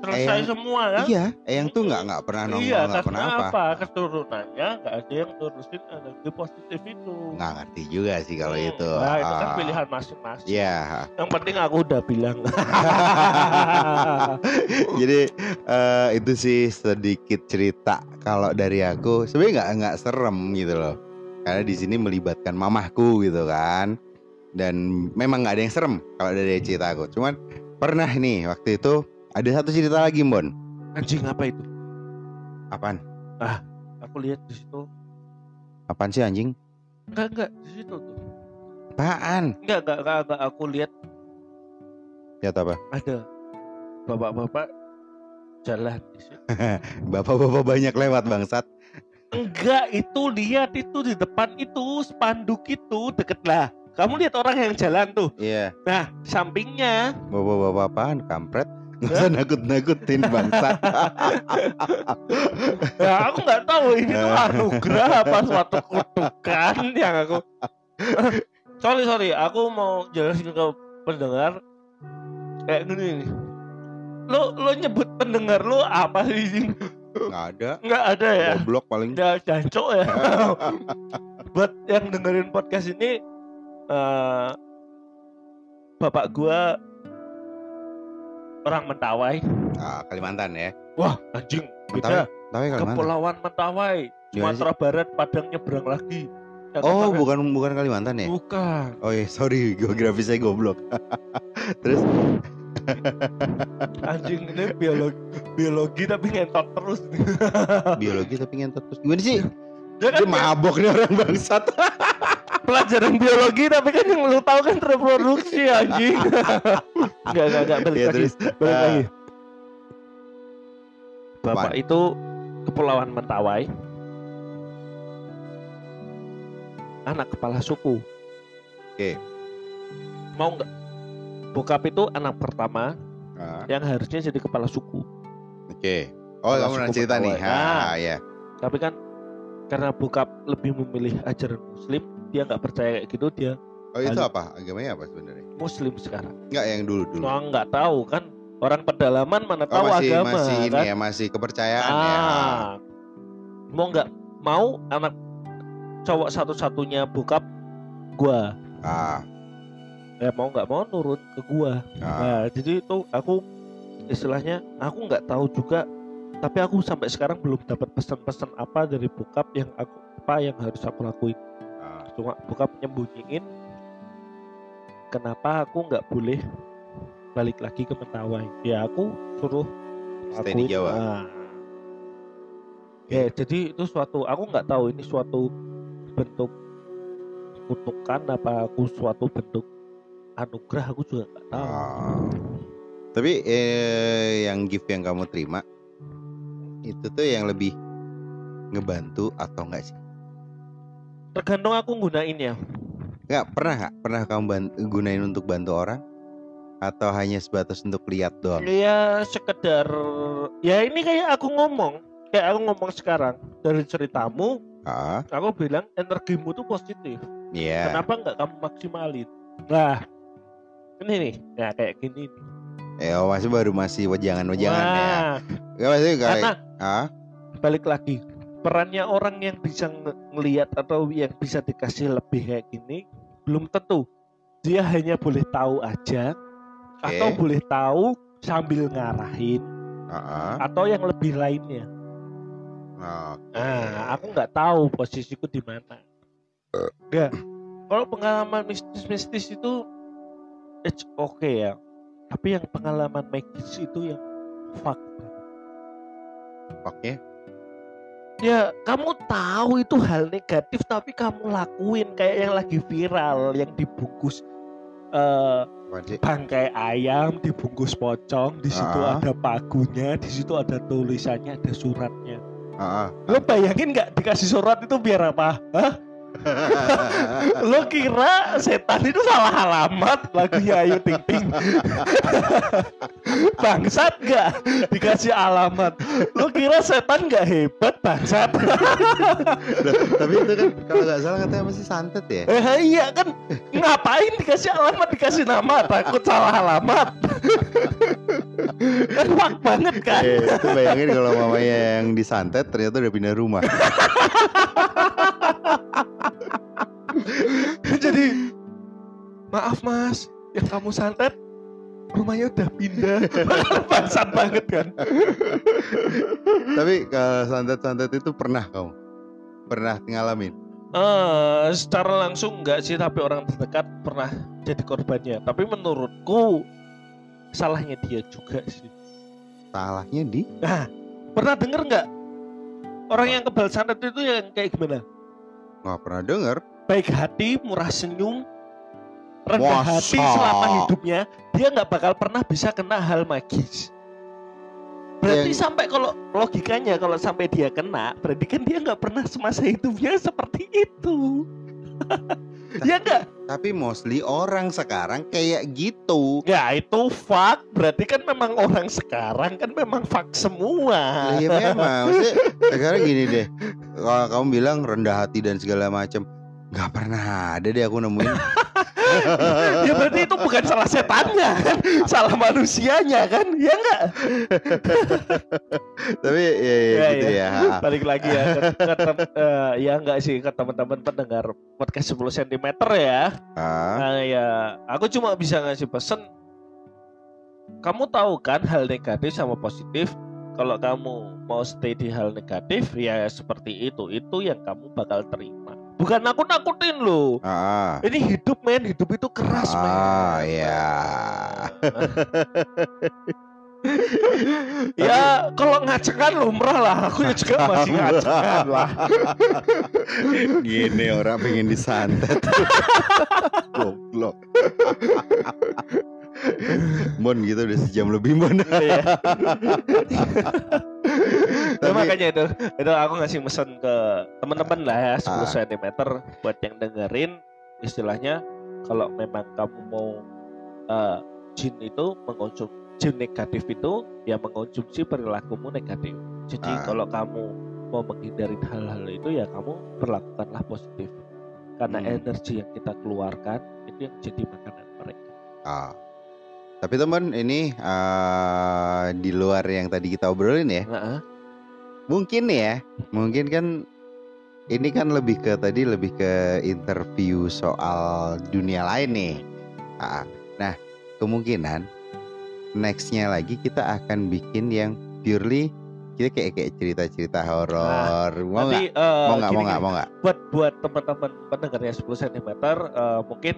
selesai Eyang- semua kan Iya, Eyang tuh nggak nggak pernah nongol, iya nggak pernah apa. apa keturunannya nggak ada yang nurusin energi positif itu Nggak ngerti juga sih kalau Hmm, itu. nah itu kan Ah, pilihan masing-masing Iya. yang penting aku udah bilang Jadi eh, itu sih sedikit cerita kalau dari aku. Sebenarnya nggak nggak serem gitu loh. Karena di sini melibatkan mamahku gitu kan. Dan memang nggak ada yang serem kalau dari cerita aku. Cuman pernah nih waktu itu ada satu cerita lagi, Bon. anjing apa itu Apaan? aku lihat di situ Apaan sih anjing? enggak enggak di situ tuh Apaan? enggak enggak enggak, enggak. aku lihat Ya apa? ada bapak-bapak jalan di situ Bapak-bapak banyak lewat bangsat. enggak itu lihat itu di depan itu spanduk itu deket lah kamu lihat orang yang jalan tuh Iya. nah sampingnya Bapak-bapak apaan? Kampret. Nggak usah nakut-nakutin bangsat. ya aku nggak tahu ini tuh anugerah apa suatu kutukan yang aku sorry sorry aku mau jelasin ke pendengar kayak gini nih lo lo nyebut pendengar lo apa sih Nggak ada. nggak ada ya Goblok paling. udah jancok ya buat yang dengerin podcast ini eh, bapak gua orang Mentawai Ah, Kalimantan ya. wah anjing beda Mentawai Kalimantan. Kepulauan Mentawai? Sumatera Barat Padang nyebrang lagi Yang Oh, bukan bukan Kalimantan ya? bukan Oh iya, sorry, geografi saya goblok. Terus anjing ini biologi biologi tapi ngentot terus biologi tapi ngentot terus gimana sih? ya kan Dia mabok nih orang bangsat. pelajaran biologi tapi kan yang lu tahu kan reproduksi anjing enggak enggak enggak balik Ya lagi terus balik ah, lagi Bapak itu Kepulauan Mentawai anak kepala suku Oke. mau nggak bokap itu anak pertama ah, yang harusnya jadi kepala suku Oke. Oh, Kepala kamu suku cerita nih. Mentawai. Ah, ya. tapi kan karena bokap lebih memilih ajaran muslim dia nggak percaya kayak gitu dia Oh, itu apa? Agamanya apa sebenarnya? muslim sekarang Enggak yang dulu-dulu. Soalnya nggak tahu kan orang pedalaman mana Oh, tahu masih agama masih ini kan ya, masih kepercayaan ya. ah, mau nggak mau anak cowok satu-satunya bokap gua Ah, ya mau nggak mau nurut ke gua ah. nah jadi itu aku istilahnya aku nggak tahu juga tapi aku sampai sekarang belum dapat pesan-pesan apa dari bokap yang aku apa yang harus aku lakuin. Cuma bokap nyembunyiin kenapa aku nggak boleh balik lagi ke Mentawai ya aku suruh Stay di Jawa. ah. ya jadi itu suatu aku nggak tahu ini suatu bentuk kutukan apa aku suatu bentuk anugerah aku juga nggak tahu Ah. Tapi eh, yang gift yang kamu terima itu tuh yang lebih ngebantu atau enggak sih? Tergantung aku gunainnya Enggak pernah nggak pernah kamu ban- gunain untuk bantu orang? Atau hanya sebatas untuk lihat doang? ya sekedar ya ini kayak aku ngomong. Kayak aku ngomong sekarang. Dari ceritamu Ah, aku bilang energimu tuh positif. Iya. kenapa nggak kamu maksimalin? Nah ini nih. Ya kayak gini nih. Eh, masih baru masih wejangan-wejangan ya. Wah, Enggak masih kayak karena ah, balik lagi perannya orang yang bisa ngelihat atau yang bisa dikasih lebih kayak gini belum tentu dia hanya boleh tahu aja atau Oke. boleh tahu sambil ngarahin ah, ah. atau yang lebih lainnya Oke. Nah, aku nggak tahu posisiku di mana. Enggak. Kalau pengalaman mistis-mistis itu it's okay ya. Tapi yang pengalaman magis itu yang fuck. Oke. Ya, kamu tahu itu hal negatif tapi kamu lakuin kayak yang lagi viral yang dibungkus eh sih? bangkai ayam dibungkus pocong di situ Ah. ada pagunya di situ ada tulisannya ada suratnya Ah, ah. lo bayangin nggak dikasih surat itu biar apa Hah? Lo kira setan itu salah alamat lagunya Ayu Ting Ting? bangsat gak dikasih alamat? Lo kira setan gak hebat bangsat? Tapi itu kan kalau nggak salah katanya masih santet ya. eh iya kan ngapain dikasih alamat dikasih nama takut salah alamat? kan wak banget kan? Eh, itu bayangin kalau mamanya yang disantet ternyata udah pindah rumah. maaf mas, yang kamu santet rumahnya udah pindah. bangsat banget kan? Tapi kalau santet-santet itu pernah kamu? Pernah ngalamin? Eh, secara langsung enggak sih, tapi orang terdekat pernah jadi korbannya. Tapi menurutku salahnya dia juga sih. Salahnya di? Nah, pernah denger nggak orang yang kebal santet itu yang kayak gimana? Nggak pernah denger. Baik hati, murah senyum, rendah Masa? hati selama hidupnya, dia nggak bakal pernah bisa kena hal magis. Berarti Yang- sampai kalau logikanya kalau sampai dia kena, berarti kan dia nggak pernah semasa hidupnya seperti itu. ya enggak? Tapi mostly orang sekarang kayak gitu. Ya itu fuck. Berarti kan memang orang sekarang kan memang fuck semua. Lah, ya memang. Maksudnya sekarang gini deh. Kalau kamu bilang rendah hati dan segala macam, nggak pernah ada deh aku nemuin. ya berarti itu bukan salah setannya kan, salah manusianya kan, ya enggak? Tapi ya, ya, Ya, gitu ya. ya. Balik lagi ya, ke, ke tem- eh, ya enggak sih ke teman-teman pendengar podcast 10 cm ya. Ah, Nah, ya, aku cuma bisa ngasih pesan. Kamu tahu kan hal negatif sama positif. Kalau kamu mau stay di hal negatif, ya seperti itu. Itu yang kamu bakal terima. Bukan aku nakutin loh. ah, Ini hidup men, hidup itu keras men. ah, ya. ya kalau ngacekan lumrah lah, aku ya juga masih ngacekan lah. Gini orang pengen disantet. Goblok. Mon gitu udah sejam lebih Mon. Tapi makanya itu, itu aku ngasih pesan ke teman-teman lah ya 10 Ah. cm buat yang dengerin istilahnya kalau memang kamu mau eh, jin itu mengonsumsi jin negatif itu ya mengkonsumsi perilakumu negatif. Jadi Ah. kalau kamu mau menghindari hal-hal itu ya kamu perlakukanlah positif. Karena Hmm. energi yang kita keluarkan itu yang jadi makanan mereka. ah. Tapi teman ini eh, di luar yang tadi kita obrolin ya. Nah, Mungkin ya, mungkin kan ini kan lebih ke tadi lebih ke interview soal dunia lain nih. Ah, Nah, kemungkinan nextnya lagi kita akan bikin yang purely kita kayak kayak cerita-cerita horor. mau nggak? eh, Mau nggak? Mau nggak? Mau nggak? buat buat teman-teman pendengarnya 10 cm eh, mungkin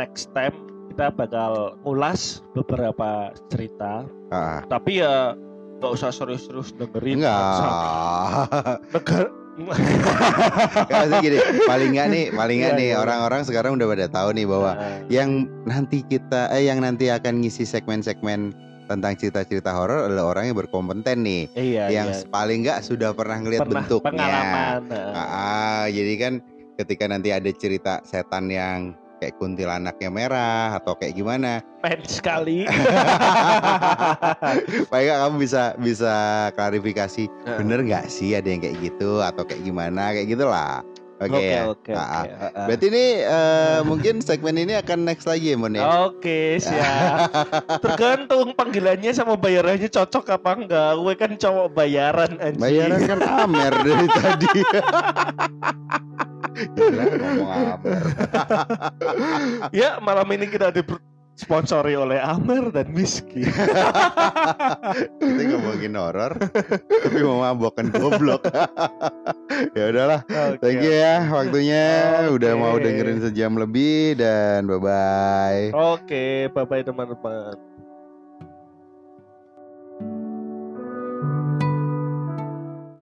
next time kita bakal ngulas beberapa cerita Ah, tapi ya nggak usah serius-serius dengerin enggak. negara gini, paling nggak nih, paling nggak Iya, nih iya. orang-orang sekarang udah pada tahu nih bahwa Nah, yang nanti kita eh yang nanti akan ngisi segmen-segmen tentang cerita-cerita horor adalah orang yang berkompeten nih, iya yang iya. paling nggak sudah pernah pernah bentuknya. pengalaman nah. Ah, ah, jadi kan ketika nanti ada cerita setan yang kayak kuntilanaknya merah atau kayak gimana, pen sekali. Paling nggak kamu bisa bisa klarifikasi bener nggak sih ada yang kayak gitu atau kayak gimana? Kayak gitulah. Oke oke ya. oke Ah, ah. oke. Ah. Berarti ini eh, mungkin segmen ini akan next lagi ya Mon ya. Oke siap Tergantung panggilannya sama bayarannya cocok apa enggak Gue kan cowok bayaran anjing Bayaran kan Amer dari tadi. Ya malam ini kita disponsori oleh Amer dan Miski Kita ngomongin horor, tapi mau mabok kan goblok. ya udahlah, thank you ya waktunya. Udah mau dengerin sejam lebih dan bye bye. Oke bye bye teman-teman